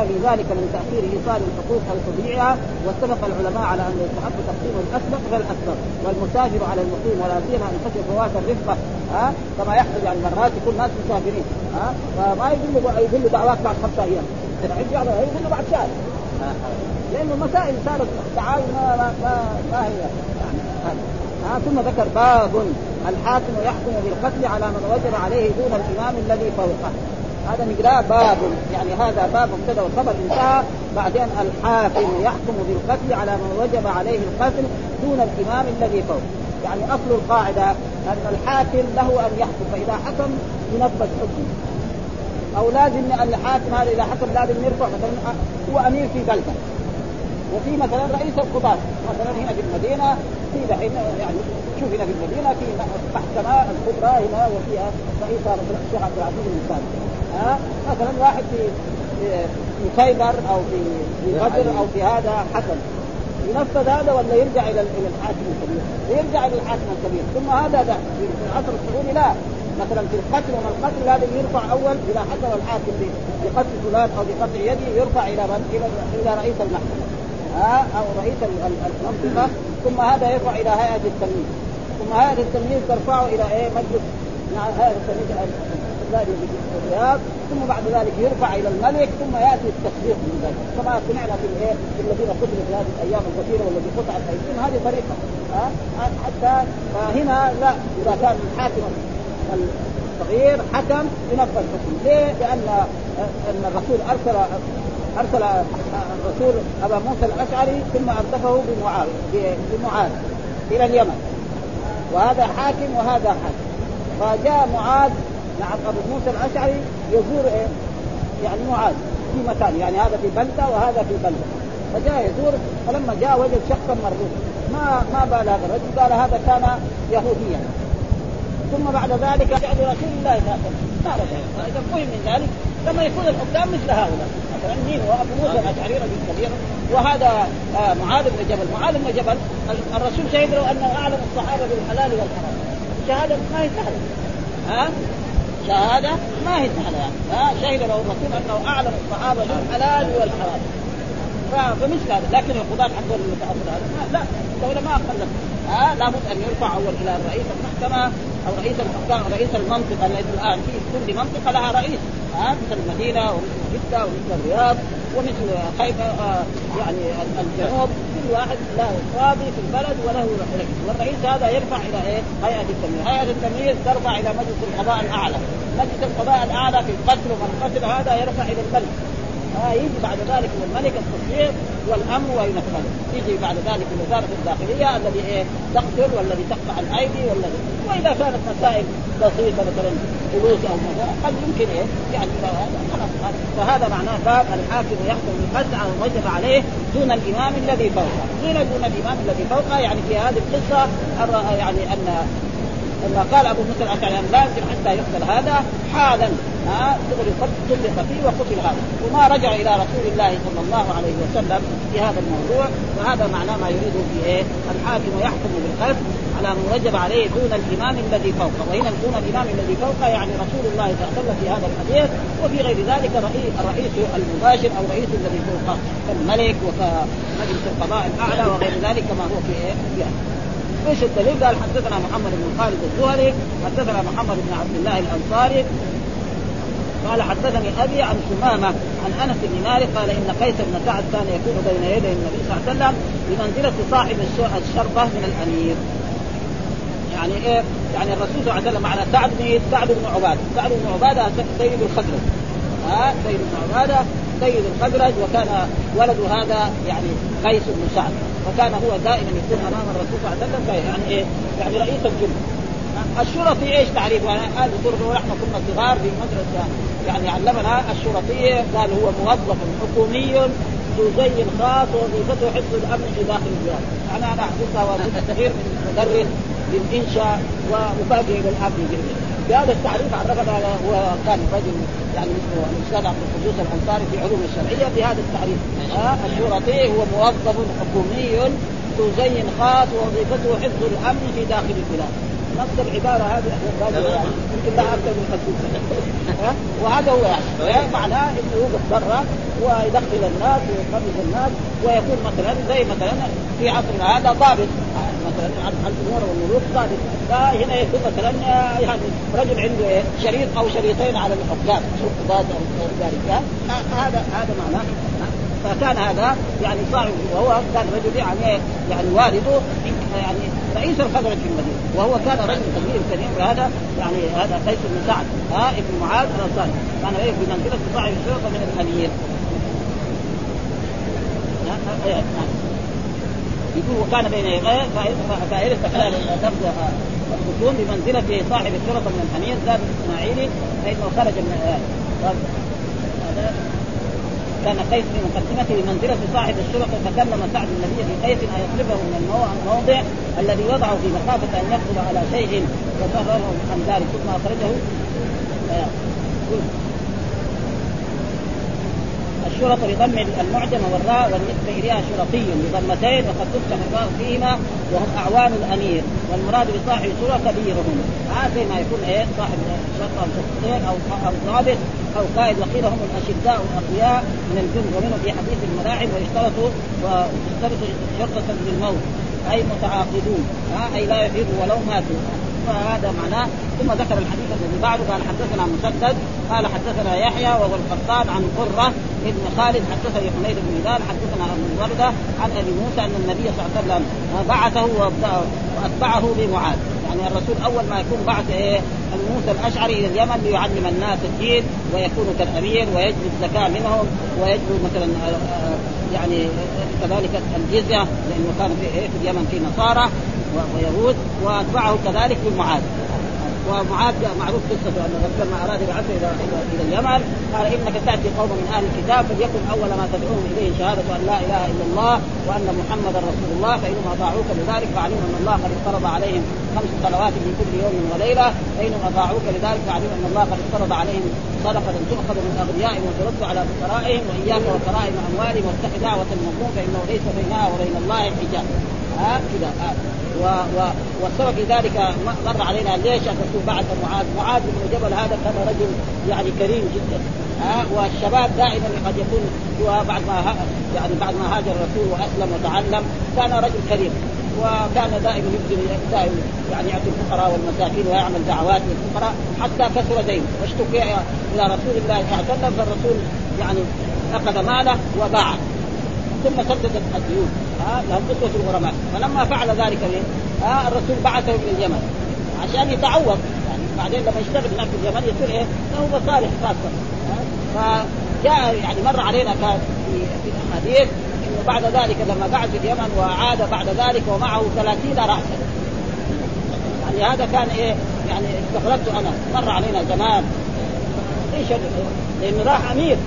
في ذلك من تأخير إيصال الحقوق أو تضييعها. واتفق العلماء على أن يستحب تقديم الأسبق فالاسبق والمسافر على المقيم ولا سيما أن خشي فوات الرفقه ها؟ كما يحصل يعني مرات يكون ناس مسافرين. ها؟ فما يقول له يقول له دعوات بعد خمسة أيام. يقول له بعد شهر. لأنه المسائل صارت التعاون ما ما ما, ما هي. يعني ها؟ ثم ذكر باب الحاكم يحكم بالقتل على من وجب عليه دون الإمام الذي فوقه. هذا نقراه باب يعني هذا باب مبتدأ والخبر انتهى. بعدين الحاكم يحكم بالقتل على من وجب عليه القتل دون الإمام الذي فوق يعني أصل القاعدة أن الحاكم له أن يحكم فإذا حكم ينفذ حكمه. أو لازم الحاكم هذا إذا حكم لازم يرفع مثلا هو أمير في بلدة. وفي مثلا رئيس القضاة مثلا هنا في المدينة في دحين يعني شوف هنا في المدينة في محكمة الكبرى هنا وفيها رئيس الشيخ عبد العزيز بن سالم. ها؟ مثلا واحد في في خيبر أو في في بدر أو في هذا حكم ينفذ هذا ولا يرجع إلى إلى الحاكم الكبير؟ يرجع إلى الحاكم الكبير. ثم هذا ده في العصر السعودي لا. مثلا في القتل وما القتل هذا يرفع أول اذا حكم الحاكم بقتل فلان أو بقطع يده يرفع إلى من؟ إلى إلى رئيس المحكمة. ها أو رئيس المنطقة ثم هذا يرفع إلى هيئة التمييز. ثم هيئة التمييز ترفعه إلى إيه؟ مجلس هيئة التمييز الرياض ثم بعد ذلك يرفع إلى الملك ثم يأتي التصديق من ذلك. كما سمعنا في الإيه؟ في الذين قتلوا في هذه الأيام الكثيرة والذي قطعت أيديهم هذه طريقة. ها؟ حتى فهنا لا إذا كان الحاكم الصغير حكم ينفذ الحكم ليه؟ لأن ان الرسول أرسل أرسل الرسول أبا موسى الأشعري ثم أردفه بمعاذ بمعاذ إلى اليمن. وهذا حاكم وهذا حاكم. فجاء معاذ مع أبو موسى الأشعري يزور إيه؟ يعني معاذ في مكان يعني هذا في بلدة وهذا في بلدة. فجاء يزور فلما جاء وجد شخصا مربوط ما ما بال هذا الرجل؟ قال هذا كان يهوديا. ثم بعد ذلك بعد رسول الله صلى الله عليه وسلم. فهم من ذلك لما يكون الحكام مثل هؤلاء. مثلا مين؟ هو ابو موسى الاشعري رجل كبير وهذا آه معاذ بن جبل. معاذ بن جبل الرسول شهد له أنه أعلم الصحابة بالحلال والحرام. شهادة ما هي سهلة. ها؟ شهادة ما هي سهلة. يعني شهد له الرسول أنه أعلم الصحابة بالحلال والحرام. فمثل هذا. لكن القضاة حقهم المتأصل هذا. لا الدولة ما أقلت ها لابد أن يرفع أول إلى رئيس المحكمة أو رئيس الحكام رئيس المنطقة. التي الآن في كل منطقة لها رئيس. ها مثل المدينة ومثل جدة ومثل الرياض ومثل خيبة آه يعني الجنوب. كل واحد له قاضي في البلد وله رئيس. والرئيس هذا يرفع إلى إيه؟ هيئة التمييز. هيئة التمييز ترفع إلى مجلس القضاء الأعلى. مجلس القضاء الأعلى في القتل ومن قتل هذا يرفع إلى الملك آه يجي بعد ذلك من الملك التصوير والامر وينفذ يجي بعد ذلك من وزارة الداخلية الذي إيه؟ تقتل والذي تقطع الأيدي والذي وإذا كانت مسائل بسيطة مثلا فلوس أو قد يمكن إيه؟ يعني خلاص. فهذا معناه باب الحاكم يحكم بالقتل على وجب عليه دون الإمام الذي فوقه. دون دون الإمام الذي فوقه يعني في هذه القصة يعني أن لما قال أبو موسى الاشعري لا يمكن حتى يقتل هذا حالا ها طلق فيه وقتل هذا وما رجع إلى رسول الله صلى الله عليه وسلم في هذا الموضوع وهذا معناه ما يريده في إيه؟ الحاكم يحكم بالقتل على من وجب عليه دون الإمام الذي فوقه وهنا دون الإمام الذي فوقه يعني رسول الله صلى الله عليه وسلم في هذا الحديث وفي غير ذلك الرئيس المباشر أو رئيس الذي فوقه كالملك وكمجلس القضاء الأعلى وغير ذلك كما هو في إيه؟ في إيش الدليل؟ قال حدثنا محمد بن خالد الزهري، حدثنا محمد بن عبد الله الأنصاري، قال حدثني أبي عن سمامه عن أنس بن مالك قال إن قيس بن سعد كان يكون بين يدي النبي صلى الله عليه وسلم بمنزلة صاحب الشربه من الأمير. يعني إيه؟ يعني الرسول صلى الله عليه وسلم على سعد بن سعد بن عبادة، سعد بن عبادة سيد الخزرج. ها سيد بن عبادة سيد الخزرج وكان ولد هذا يعني قيس بن سعد فكان هو دائما يكون أمام الرسول صلى الله عليه وسلم يعني إيه؟ يعني رئيس الجند الشرطي إيش تعريفه؟ أنا قال نحن كنا صغار في مدرسة يعني علمنا الشرطي قال هو موظف حكومي ذو زي خاص وظيفته حفظ الأمن في داخل البلاد، يعني أنا أحفظها وأنا صغير من مدرس للإنشاء ومفاجئ للامن بهذا التعريف عرفنا هو كان رجل يعني اسمه الأستاذ عبد القدوس الأنصاري في علوم الشرعية بهذا التعريف. آه الشرطي هو موظف حكومي ذو زي خاص ووظيفته حفظ الأمن في داخل البلاد. نص العبارة هذه يعني يمكن لا أكثر من 50 وهذا هو يعني. معناه إنه يوقف برا ويدخل الناس ويخرج الناس ويكون مثلا زي مثلا في عصرنا هذا ضابط. مثلا عن الأمور والملوك ضابط فهنا يكون مثلا يعني رجل عنده شريط أو شريطين على الحكام ضابط أو ذلك هذا هذا معناه فكان هذا يعني صاحب وهو كان رجل يعني يعني والده يعني رئيس الخزرج في المدينة وهو كان رجل كبير كبير هذا يعني هذا قيس بن سعد ها ابن معاذ الانصاري كان إيه بمنزله صاحب الشرطه من الامير يقول وكان بين يديه فائدة خلال لفظ الخصوم بمنزلة صاحب الشرطة من الأمير زاد الإسماعيلي فإنه خرج من هذا كان قيس في مقدمته بمنزلة صاحب الشرطة فكلم سعد النبي في قيس أن يصرفه من الموضع الذي وضعه في مخافة أن يقبض على شيء وفرره عن ذلك ثم أخرجه. الشرط بضم المعجم والراء والنسبة إليها شرطي بضمتين وقد تفتح الراء فيهما وهم أعوان الأمير والمراد بصاحب سورة كبيرهم. هذا ما يكون إيه؟ صاحب شرط أو أو ضابط أو قائد. وقيل هم الأشداء الأقوياء من الجند ومنهم في حديث الملاعب ويشترطوا ويشترط شرطة للموت أي متعاقدون. أي لا يفيدوا ولو ماتوا. فهذا معناه ثم ذكر الحديث الذي بعده قال حدثنا مسدد قال حدثنا يحيى وهو القطان عن قرة ابن خالد حدثني حميد بن هلال حدثنا ابن الورده عن أبي موسى أن النبي صلى الله عليه وسلم بعثه وأتبعه بمعاذ. يعني الرسول أول ما يكون بعث إيه؟ موسى الأشعري إلى اليمن ليعلم الناس الدين ويكون كالأمير ويجلب الزكاه منهم ويجلب مثلا آه، آه، يعني كذلك الجزية لأنه كان في, إيه؟ في اليمن في نصارى. ويهود وأتبعه كذلك بمعاذ ومعاذ معروف قصته أن لما أراد يبعثه إلى إلى اليمن قال إنك تأتي قوم من أهل الكتاب فليكن أول ما تدعوهم إليه شهادة أن لا إله إلا الله وأن محمدا رسول الله فانهم اطاعوك لذلك فعلموا أن الله قد افترض عليهم خمس صلوات في كل يوم وليلة فانهم اطاعوك لذلك فعلموا أن الله قد افترض عليهم صدقة تؤخذ من أغنيائهم وترد على فقرائهم وإياك وكرائم أموالهم واتق دعوة المظلوم فإنه ليس بينها وبين الله حجاب. ها كذا و و والسبب في ذلك مر علينا ليش الرسول بعث معاذ؟ معاذ بن جبل هذا كان رجل يعني كريم جدا. ها والشباب دائما قد يكون هو بعد ما يعني بعد ما هاجر الرسول وأسلم وتعلم كان رجل كريم. وكان دائما يبذل دائما يعني يعطي الفقراء والمساكين ويعمل دعوات للفقراء حتى كثر دينه واشتكي إلى رسول الله صلى الله عليه وسلم فالرسول يعني اخذ ماله وباعه. ثم سدد الديون ها لهم قسوة الغرماء. فلما فعل ذلك ها الرسول بعثه إلى اليمن. عشان يتعوض. يعني بعدين لما يشتغل هناك في اليمن يصير إيه؟ له مصالح خاصة. فجاء يعني مر علينا كان في في الأحاديث إنه بعد ذلك لما في اليمن وعاد بعد ذلك ومعه ثلاثين راسا. يعني هذا كان إيه؟ يعني استغربت أنا. مر علينا زمان إيش لأنه راح أمير.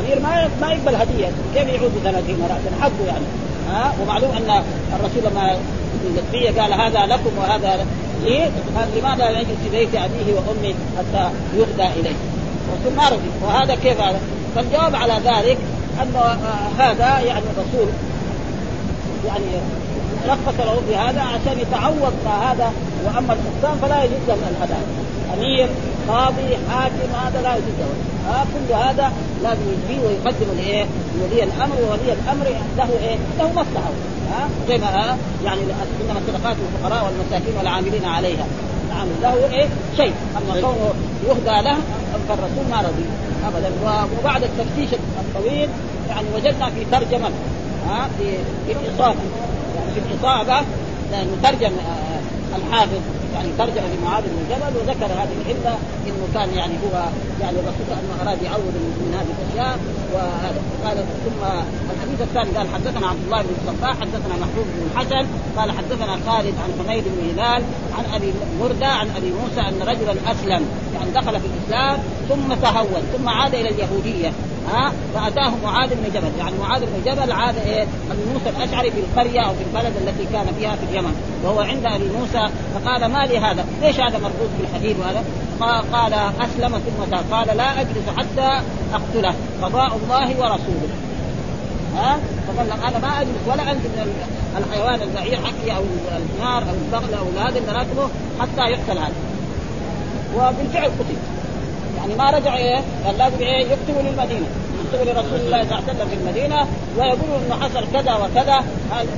امير ما ما يقبل هدية. كيف يعود ب 30 راسا حقه يعني. ها؟ ومعلوم أن الرسول لما النبي قال هذا لكم وهذا لي قال لماذا لا يجلس في بيت أبيه وامي حتى يهدى إليه؟ الرسول ما رضي. وهذا كيف هذا؟ فالجواب على ذلك انه هذا يعني الرسول يعني رخص له في هذا عشان يتعوض ما هذا. وأما الحسان فلا يجوز له الهدايا. امير قاضي حاكم هذا لا يجوز له. ها كل هذا لازم يجي ويقدم لايه؟ ولي الأمر وولي الأمر له إيه؟ له مصلحة. ها؟ زي ما يعني انما الصدقات للفقراء والمساكين والعاملين عليها. نعم له إيه؟ شيء. أما كونه يهدى له فالرسول ما رضي. ابدا. وبعد التفتيش الطويل يعني وجدنا في ترجمة ها؟ في في الإصابة. يعني في الإصابة لأنه ترجم آه، الحافظ يعني ترجم لمعاذ بن جبل وذكر هذه العلة إنه كان يعني هو يعني الرسول انه أراد يعوض من هذه الأشياء. وهذا قال ثم الحديث الثاني قال حدثنا عبد الله بن الصباح حدثنا محبوب بن الحسن قال حدثنا خالد عن حميد بن هلال عن أبي مردة عن أبي موسى أن رجلا أسلم يعني دخل في الإسلام ثم تهون ثم عاد إلى اليهودية ها فأتاه معاذ بن جبل يعني معاذ بن جبل عاد إيه أبي موسى الأشعري في القرية أو في البلد التي كان فيها في اليمن وهو عند أبي موسى فقال ما لي هذا؟ ليش هذا مربوط بالحديث وهذا؟ قال أسلم ثم قال لا أجلس حتى أقتله قضاء الله ورسوله. ها؟ فقال أنا ما اجلس ولا انزل من الحيوان البعير حقي أو النار أو البغل أو هذا اللي راكبه حتى يقتل هذا. وبالفعل قتل. يعني ما رجع إيه؟ قال لازم إيه؟ يكتبوا للمدينة. يكتبوا لرسول الله صلى الله عليه وسلم في المدينة ويقولوا إنه حصل كذا وكذا.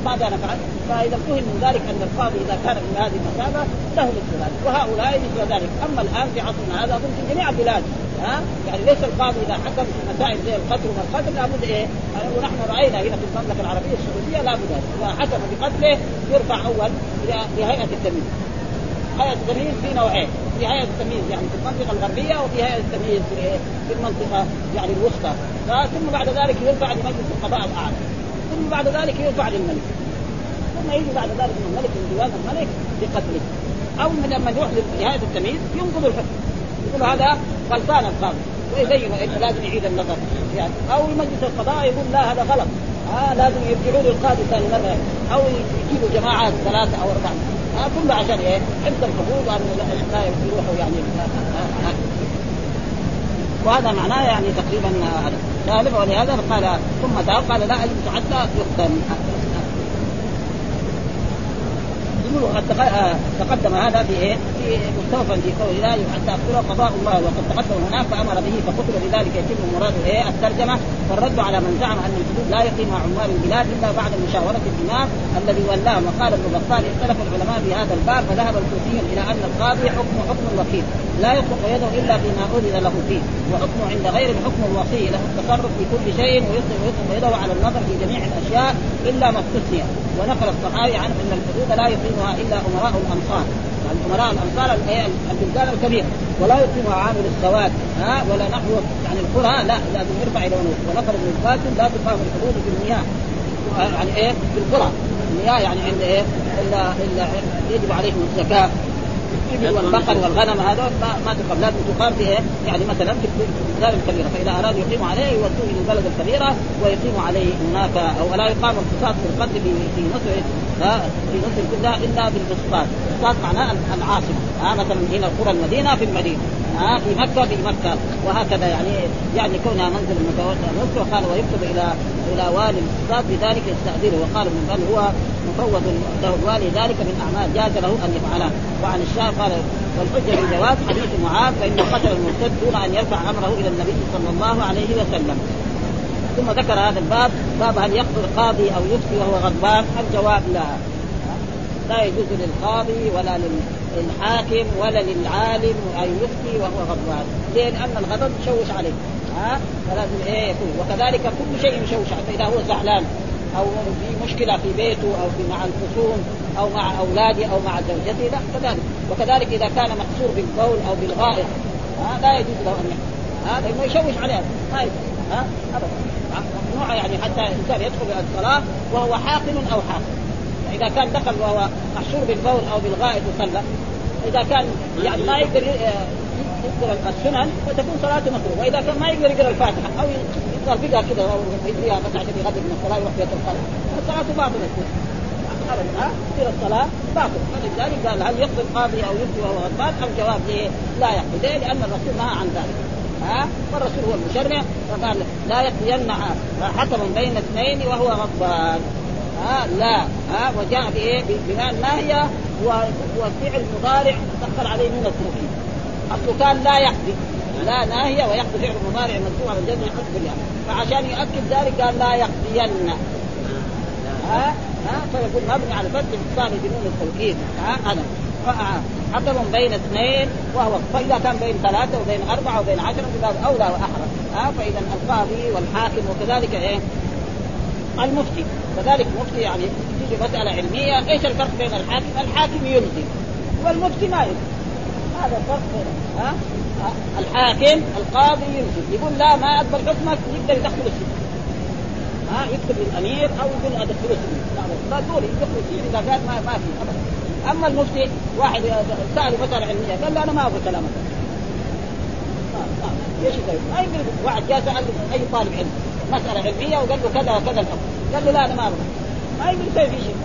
ماذا نفعل؟ فإذا فهم من ذلك أن القاضي إذا كان من هذه المثابة له مثل ذلك وهؤلاء مثل ذلك. أما الآن في عصرنا هذا في جميع البلاد. ها؟ يعني ليس القاضي إذا حكم في مسائل زي القتل وما القتل لابد إيه؟ ونحن رأينا هنا في المملكة العربية السعودية لابد إذا حكم بقتله يرفع أول لهيئه التمييز. هيئه التمييز في نوعين. في هيئه التمييز يعني في المنطقة الغربية وفي هيئه التمييز في, في المنطقة يعني الوسطى. ثم بعد ذلك يرفع لمجلس القضاء الاعلى ثم بعد ذلك يرفع للملك. ثم يجي بعد ذلك من الملك من ديوان الملك بقتله أو لما يروح لهيئه التمييز ينقض الحكم يقول هذا غلطان القاضي. ويبين إنه لازم يعيد النظر. يعني أو مجلس القضاء يقول لا هذا غلط. آه لازم يرجعوا للقاضي ثاني مرة. أو يجيبوا جماعات ثلاثة أو أربعة. آه كله عشان إيه؟ حفظ الحقوق وأن لا يروحوا يعني. وهذا معناه يعني تقريبا هذا. ولهذا قال ثم قال لا اجلس حتى يختم يقول آه، تقدم هذا في إيه؟ في مستوفى في قول لا حتى اقتله قضاء الله وقد تقدم هناك فأمر به فقتل لذلك يتم مراد إيه؟ الترجمة. فالرد على من زعم أن الحدود لا يقيمها عمال البلاد إلا بعد مشاورة الإمام الذي ولاه. وقال ابن بطال اختلف العلماء في هذا الباب فذهب الكوفيون إلى أن القاضي حكم حكم الوكيل لا يطلق يده إلا فيما أذن له فيه. وحكمه عند غير حكم الوصي له التصرف في كل شيء ويطلق يطلق يده على النظر في جميع الأشياء إلا ما استثني. ونقل الصحابي عنه أن الحدود لا يقيمها إلا أمراء الامصار يعني امراء الامصار البلدان الكبيره ولا يقيمها عامل السواد. ها؟ ولا نحو يعني القرى. لا لازم يرفع إلى ونقل ابن القاسم لا تقام الحدود في المياه. يعني إيه؟ في القرى. المياه يعني عند إيه؟ الا إلا يجب عليهم الزكاة. الابل والبقر والغنم هذا ما, تقام. لازم تقام في إيه؟ يعني مثلا في البلدان الكبيرة. فإذا أرادوا يقيموا عليه يودوه إلى البلد الكبيرة ويقيموا عليه هناك. أو لا يقام القصاص في القتل في مصر في مصر كلها إلا بالقصاص، القصاص معناه العاصمة. ها مثلا هنا القرى المدينة في المدينة. ها في مكة في مكة. وهكذا يعني يعني كونها منزل متوسط وقال ويكتب إلى إلى والي القصاص بذلك يستأذنه. وقال من هو مفوض له الوالي ذلك من أعمال جاز له أن يفعلها. وعن الشاعر قال والحجة في الجواز حديث معاذ فانه قتل المرتد دون أن يرفع أمره إلى النبي صلى الله عليه وسلم. ثم ذكر هذا الباب باب هل يقتل قاضي أو يفتي وهو غضبان؟ الجواب لا. لا يجوز للقاضي ولا للحاكم ولا للعالم أن يفتي وهو غضبان؟ لأن الغضب يشوش عليه. ها؟ فلازم إيه؟ يكون. وكذلك كل شيء يشوش عليه. فإذا هو زعلان. أو في مشكلة في بيته أو في مع الخصوم أو مع أولاده أو مع زوجته لا كذلك. وكذلك إذا كان مقصور بالقول أو بالغائط ها لا يجوز له أن هذا انه يشوش عليها ما ها ابدا. ممنوع يعني حتى الإنسان يدخل الصلاة وهو حاقن أو حاقن. إذا كان دخل وهو محشور بالبول أو بالغائط وصلى إذا كان يعني ما يقدر يقرأ السنن فتكون صلاته مكروه وإذا كان ما يقدر يقرأ الفاتحة أو يقرأ بها كذا أو يدريها مثلا عشان يغدر من الصلاة يروح بيت الصلاة فصلاته باطلة. ابدا تصير الصلاة باطلة. فلذلك قال هل يقضي القاضي أو يفتي وهو غضبان الجواب ليه؟ لا يقضي. ليه؟ لأن الرسول نهى عن ذلك. ها؟ والرسول هو المشرع فقال لا يقضين حكم بين اثنين وهو غضبان. ها؟ لا. ها؟ وجاء بإيه؟ بناء الناهيه وفعل مضارع دخل عليه من التوكيد اصله كان لا يقضي. لا ناهيه ويقضي فعل مضارع مرفوع على الجزم يحط بالياء فعشان يؤكد ذلك قال لا يقضين. ها؟ ها؟ فيكون مبني على فتح الثاني بدون التوكيد. ها؟ هذا. حكم بين اثنين وهو فإذا كان بين ثلاثة وبين أربعة وبين عشرة فباب أولى وأحرى. ها؟ فإذا القاضي والحاكم وكذلك إيه؟ المفتي. كذلك المفتي يعني تيجي مسألة علمية. إيش الفرق بين الحاكم؟ الحاكم يلزم والمفتي ما يلزم هذا الفرق ها؟ الحاكم القاضي يلزم يقول لا ما أقبل حكمك يقدر يدخل السجن ها؟ يكتب للأمير أو يقول ادخله السجن لا دول يدخلوا السجن إذا قال ما ما في ابدا. أما المفتي واحد سأله مساله علمية قال له أنا ما أبغى كلامك. إيش؟ ما يقدر واحد جاء سأل أي طالب علم مسألة علمية وقال له كذا وكذا قال له لا أنا ما أبغى. ما يقدر يسوي في شيء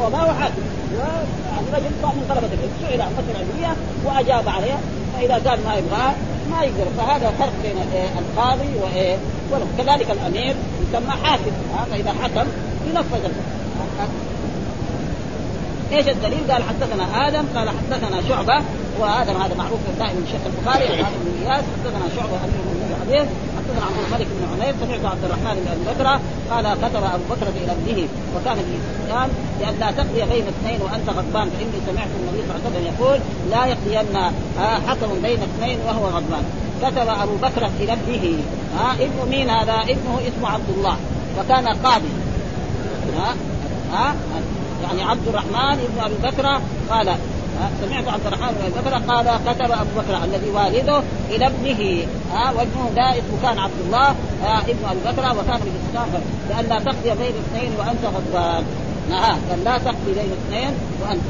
هو ما هو حاكم. يعني رجل من طلبه العلم سئل عن مساله علميه واجاب عليها فإذا قال ما يبغاه ما يقدر فهذا فرق بين القاضي وايه كذلك الامير يسمى حاكم فإذا حكم ينفذ إيش الدليل؟ قال حدثنا آدم قال حدثنا شعبة وآدم هذا معروف دائما الشيخ البخاري هذا بن اياس حدثنا شعبه امير المؤمنين بن عمير سمعت عبد الرحمن بن أبي بكر قال كتب أبو بكر ابنه وكان الإسلام لأن لا تقضي بين اثنين وأنت غضبان فإني سمعت النبي صلى الله عليه وسلم يقول لا يقضين حكم بين اثنين وهو غضبان كتب أبو بكر إلى ابنه ها ابن مين هذا؟ ابنه اسمه عبد الله وكان قاضي ها ها يعني عبد الرحمن ابن أبي بكر قال سمعت عبد الرحمن بن قال كتب أبو بكر الذي والده إلى ابنه ها وابنه ده اسمه كان عبد الله ابن أبي بكر وكان بالاسلام لأن لا تقضي بين اثنين وأنت غضبان. نعم قال لا تقضي بين اثنين وأنت.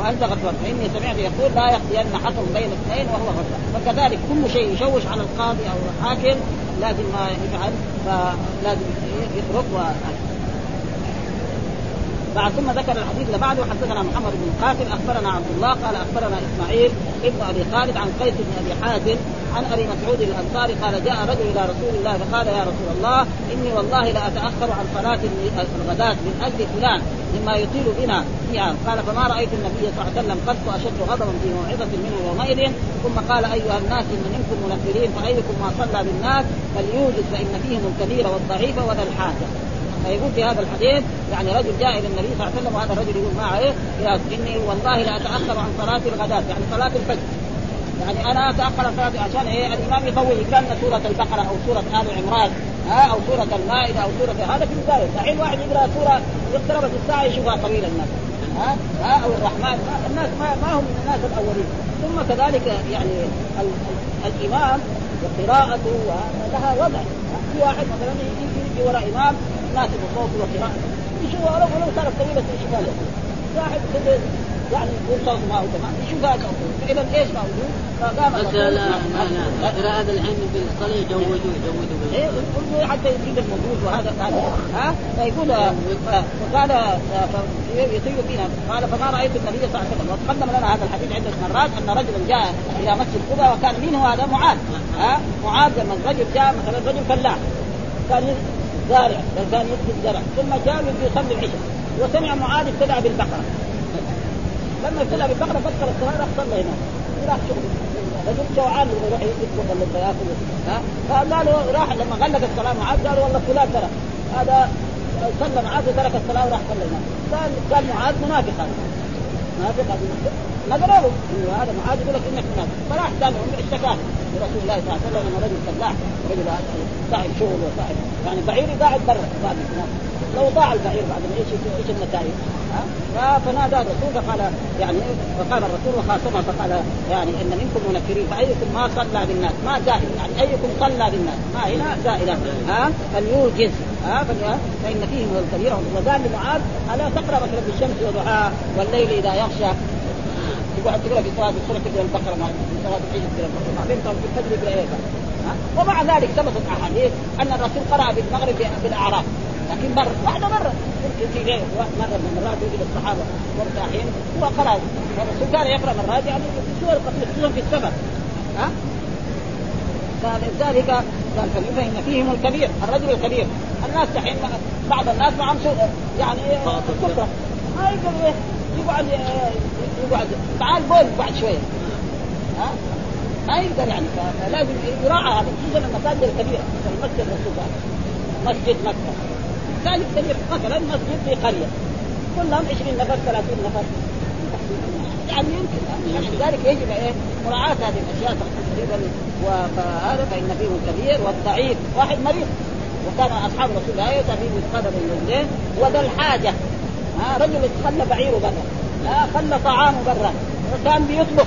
وأنت غضبان. فإني سمعت يقول لا يقضين حكم بين اثنين وهو غضبان. فكذلك كل شيء يشوش على القاضي أو الحاكم لازم ما يفعل فلازم يترك بعد ثم ذكر الحديث اللي بعده حدثنا محمد بن قاتل أخبرنا عبد الله قال أخبرنا إسماعيل ابن أبي خالد عن قيس بن أبي حازم عن أبي مسعود الأنصاري قال جاء رجل إلى رسول الله فقال يا رسول الله إني والله لاتاخر عن صلاة الغداة من أجل فلان مما يطيل بنا فيها. قال فما رأيت النبي صلى الله عليه وسلم قد أشد غضبا في موعظة منه يومئذ. ثم قال أيها الناس إن منكم منفرين فأيكم ما صلى بالناس فليوجد فإن فيهم الكبير والضعيف وذا الحاجة. فيقول في هذا الحديث يعني رجل جاء إلى النبي صلى الله عليه وسلم وهذا الرجل يقول معه إيه إني والله لا أتأخر عن صلاة الغداة يعني صلاة الفجر. يعني أنا أتأخر عن صلاة عشان إيه الإمام يطول كان سورة البقرة أو سورة آل عمران ها أو سورة المائدة أو سورة هذا في البداية. دحين واحد يقرأ سورة اقتربت الساعة يشوفها طويلة الناس ها ها أو الرحمن الناس ما, ما هم من الناس الأولين. ثم كذلك يعني ال ال الإمام وقراءته لها وضع. في واحد مثلا يجي وراء إمام ناسب صوته وقراءته يشوف ولو ولو صارت طويله يشوفها واحد يعني يقول صوته ما هو تمام. يشوف هذا فاذا إيش موجود؟ فقام بس لا هذا الحين في الصلاه يجودوا يجودوا إيه حتى يزيد الموجود وهذا ها؟ فيقول فقال يطيل فينا. قال فما رأيت النبي صلى الله عليه وسلم وتقدم لنا هذا الحديث عده مرات أن رجلا جاء إلى مسجد قباء وكان مين هو هذا معاذ. ها؟ معاذ لما الرجل جاء مثلا رجل فلاح. كان زارع بل كان يسقي الزرع ثم جاء يصلي العشاء وسمع معاذ ابتدع بالبقرة. لما ابتدع بالبقرة فكر الصلاه راح صلى هناك. راح شغل. رجل جوعان يروح يطبخ ولا يأكل. ها؟ فقال له راح. لما غلق الصلاة معاذ قالوا والله فلان ترى هذا صلى معاذ وترك الصلاة وراح صلى هناك. قال قال معاذ منافق هذا منافق هذا نظروا له انه هذا معاذ يقول لك إنك منافق فراح قال اشتكى لرسول الله صلى الله عليه وسلم رجل فلاح رجل صاحب شغل وصاحب يعني بعيري قاعد برا لو ضاع البعير بعد إيش إيش النتائج؟ فنادى الرسول فقال يعني فقال الرسول وخاصمه فقال يعني إن منكم منكرين فأيكم ما صلى بالناس؟ ما زائد يعني أيكم صلى بالناس؟ ما هنا زائده ها؟ فليوجز. ها؟ فإن فيهم الكبير وقال لمعاذ ألا تقرأ مثلا بالشمس وضحاها والليل إذا يغشى؟ تقعد تقرا في صلاه الصبح تقرا البقرة مع صلاه العيد تقرا البقرة. بعدين في الفجر يقرا إيه ومع ذلك ثبتت أحاديث أن الرسول قرأ بالمغرب بالأعراف. لكن مره واحدة مره يمكن في غير مره من المرات يجي الصحابة. مرتاحين هو قرأ. الرسول كان يقرأ مرات يعني في سور خصوصا في السفر ها؟ فلذلك قال فإن فيهم الكبير الرجل الكبير. الناس دحين بعض الناس معهم يعني كفره ما يقدر يقعد يقعد تعال بول بعد شوية ها؟ ما يقدر يعني فلازم يراعى هذا خصوصا المساجد الكبيرة مثل مسجد الرسول مسجد مكة. مساجد كبيره مثلا مسجد في قرية. كلهم 20 نفر 30 نفر. يعني يمكن يعني يجب إيه؟ مراعاة هذه الأشياء تقريبا وهذا فإن فيه الكبير والضعيف. واحد مريض. وكان أصحاب رسول الله يتابعون بالقدم الرجلين وذا الحاجة. ها رجل خلى بعيره ها خلى طعامه برا. وكان بيطبخ.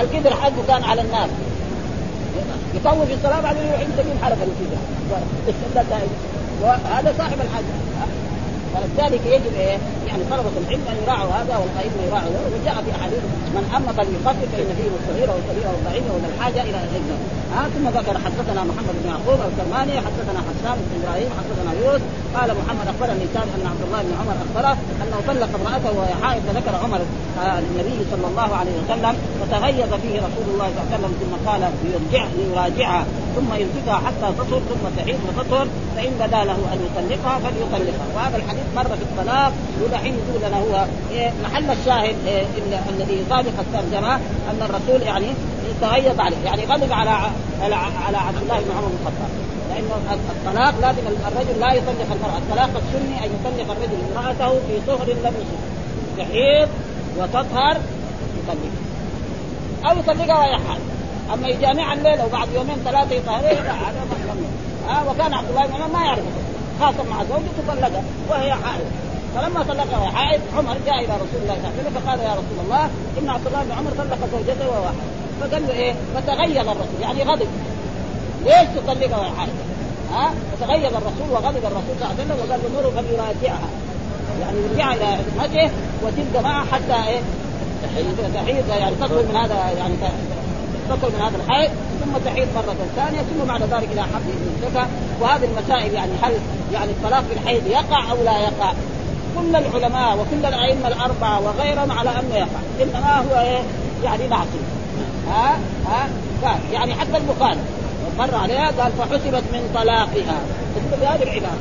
القدر حقه كان على النار. يطول في الصلاة بعدين يروح يمسك حركة القدر وهذا صاحب الحاجة. فلذلك يجب إيه؟ يعني طلبة العلم أن يراعوا هذا والائمه يراعوا وجاء في أحاديث من اما فليخفف فان فيه الصغير والكبير والضعيف والحاجة إلى الحجه آه ثم ذكر حدثنا محمد بن يعقوب الكرماني حدثنا حسان بن إبراهيم حدثنا يوسف قال محمد أخبرني كان أن عبد الله بن عمر أخبره أنه طلق امرأته وهي حائض فذكر عمر آه النبي صلى الله عليه وسلم. فتغيظ فيه رسول الله صلى الله عليه وسلم ثم قال ليرجع ليراجعها ثم يمسكها حتى تطهر ثم تعيد وتطهر. فإن بدا له أن يطلقها فليطلقها. وهذا الحديث مر في الطلاق ودحين يقول لنا هو إيه محل الشاهد إيه الذي يطابق الترجمه أن الرسول يعني تغيظ عليه يعني غضب على على على عبد الله بن عمر بن الخطاب. لأنه الطلاق لازم الرجل لا يطلق المرأة، الطلاق السني أن يطلق الرجل امرأته في طهر لم يصب تحيض وتطهر يطلقها أو يطلقها وهي حائض. أما يجامعها الليل وبعد يومين ثلاثة يطهرها هذا ما آه وكان عبد الله بن عمر ما يعرف خاصم مع زوجته طلقها وهي حائض فلما طلقها حائض عمر جاء إلى رسول الله صلى الله عليه وسلم فقال يا رسول الله إن عبد الله بن عمر طلق زوجته وهو فقال له إيه؟ فتغيظ الرسول يعني غضب. ليش تطلقها وهي حائض؟ ها؟ فتغيظ الرسول وغضب الرسول صلى الله عليه وسلم وقال له مره فليراجعها. يعني يرجعها إلى عصمته وتبقى معها حتى إيه؟ تحيض يعني تطهر من هذا يعني تطهر من هذا الحيض ثم تحيض مرة ثانية ثم بعد ذلك إلى حد يمسكها وهذه المسائل يعني هل يعني الطلاق في الحيض يقع أو لا يقع؟ كل العلماء وكل الأئمة الأربعة وغيرهم على أنه يقع. إنما هو إيه؟ يعني معصية. ها؟ ها؟ قال يعني حتى البخاري مر عليها قال فحسبت من طلاقها. تكتب بهذه العبارة.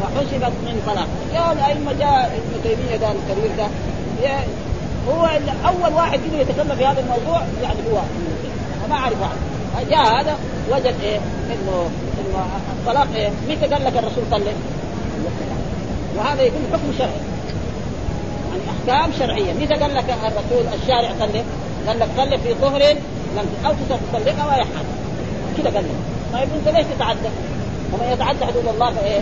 فحسبت من طلاق يا الأئمة جاء ابن تيمية ده الكبير ده هو أول واحد يقدر يتكلم في هذا الموضوع يعني هو. ما أعرف واحد جاء هذا وجد إيه؟ انه إنه الطلاق إيه؟ متى قال لك الرسول طلق؟ وهذا يكون حكم شرعي. يعني أحكام شرعية. متى قال لك الرسول الشارع طلق؟ قال لك طلق في طهر لم أو تطلقها وهي حال كذا قال لك. طيب أنت ليش تتعدى؟ ومن يتعدى حدود الله فإيه؟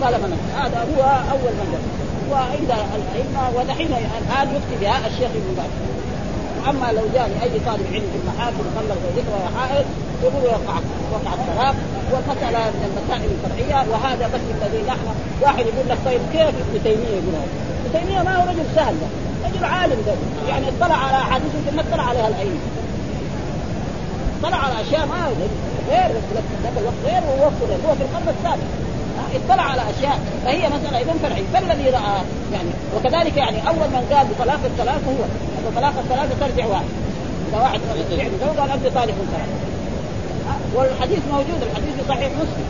ظلم هذا هو أول من قال. وعند الأئمة ودحين الآن يفتي بها الشيخ ابن باز. اما لو جاء اي طالب علم في المحاكم زوجته وهي حائض يقول وقع وقع الطلاق والمساله من المسائل الفرعيه وهذا بس الذي نحن واحد يقول لك طيب كيف ابن تيميه يقول هذا؟ ابن تيميه ما هو رجل سهل رجل عالم ده يعني اطلع على احاديث يمكن ما اطلع عليها الائمه اطلع على اشياء ما غير ذاك الوقت غير وهو هو في القرن السابع اطلع على أشياء فهي مسألة اذا فرعي. فالذي رأى يعني وكذلك يعني أول من قال بطلاق الثلاثه هو طلاق الثلاثه ترجع واحد. واحد رجع قال انت طالق والحديث موجود الحديث في صحيح مسلم.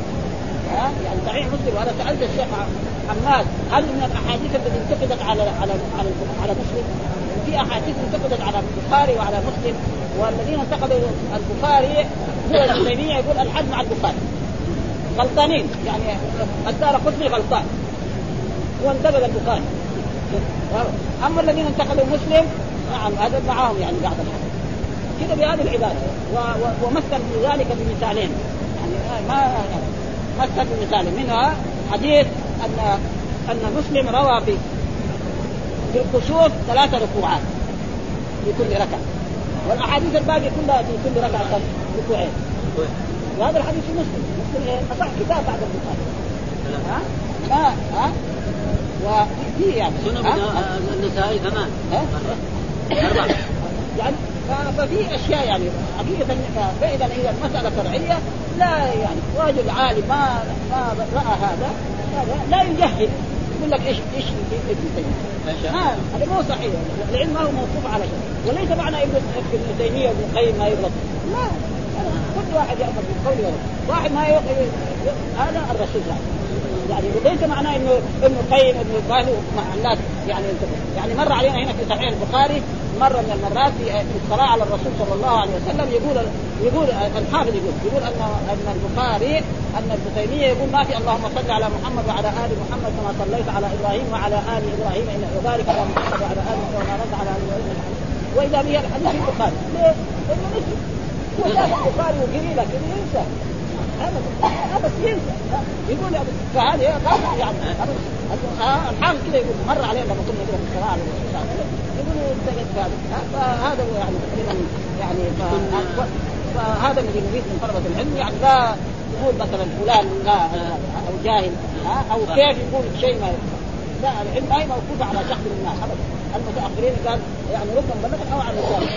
ها؟ يعني صحيح مسلم. وأنا سألت الشيخ حماد هل من الأحاديث التي انتقدت على على على على مسلم؟ في أحاديث انتقدت على البخاري وعلى مسلم والذين انتقدوا البخاري هو ابن يقول الحد مع البخاري. غلطانين. يعني الدار قطني غلطان. وانتقد البخاري أما الذين انتقدوا مسلم نعم هذا معاهم يعني بعض الحديث. كذا بهذه العباده ومثل في ذلك بمثالين. يعني ما مثل بمثال. منها حديث ان أن مسلم روى في في الكسوف ثلاث ركوعات في كل ركعة. والأحاديث الباقية كلها في كل ركعة ركوعين. وهذا الحديث في مسلم. مسلم إيه اصح كتاب بعد البخاري. ها؟ ما ها؟ وفي يعني سنن النسائي ثمان يعني ففي أشياء يعني حقيقة فإذا هي المسألة فرعية لا يعني رجل عالم ما ما رأى هذا. هذا لا يجهل. يقول لك إيش إيش ابن تيمية؟ هذا مو صحيح. العلم ما هو موقوف على شيء. وليس معنى ابن ابن تيمية وابن القيم ما يغلط لا. كل واحد يأخذ بالقول واحد ما هذا الرسول يعني وليس معناه انه ابن القيم ابن القيم مع الناس. يعني يعني مر علينا هنا في صحيح البخاري مرة من المرات في الصلاة على الرسول صلى الله عليه وسلم يقول يقول الحافظ يقول يقول ان أن البخاري أن ابن يقول ما في اللهم صل على محمد وعلى آل محمد كما صليت على إبراهيم وعلى آل إبراهيم إنك وبارك على محمد وعلى آل محمد على آل إبراهيم. وإذا به الحديث في البخاري. ليه؟ لأنه هو شاف البخاري وقري لكن ينسى بس ينسى يقول فهذه يعني الحال كذا يقول مر علينا لما كنا نقرا في الصلاه على يقول هذا فهذا هو يعني تقريبا يعني فهذا الذي نريد من طلبه العلم يعني لا يقول مثلا فلان لا أو جاهل أو كيف يقول شيء ما لا العلم ما هي موقوفه على شخص من الناس ابدا المتاخرين قال يعني ربما بلغ أو على الرسول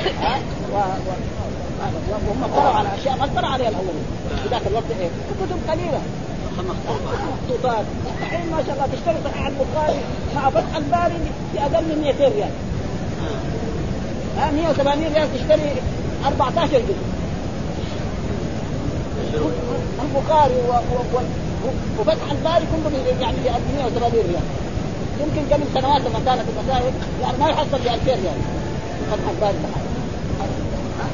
وهم اطلعوا على اشياء ما اطلع عليها الاولين في ذاك الوقت إيه كتب قليله مخطوطات الحين ما شاء الله تشتري صحيح البخاري مع فتح الباري في أقل من 200 ريال ها 180 ريال تشتري 14 جزء البخاري. وفتح الباري كله يعني ب 180 ريال يمكن قبل سنوات لما كانت المساجد يعني ما يحصل ب 2000 ريال فتح الباري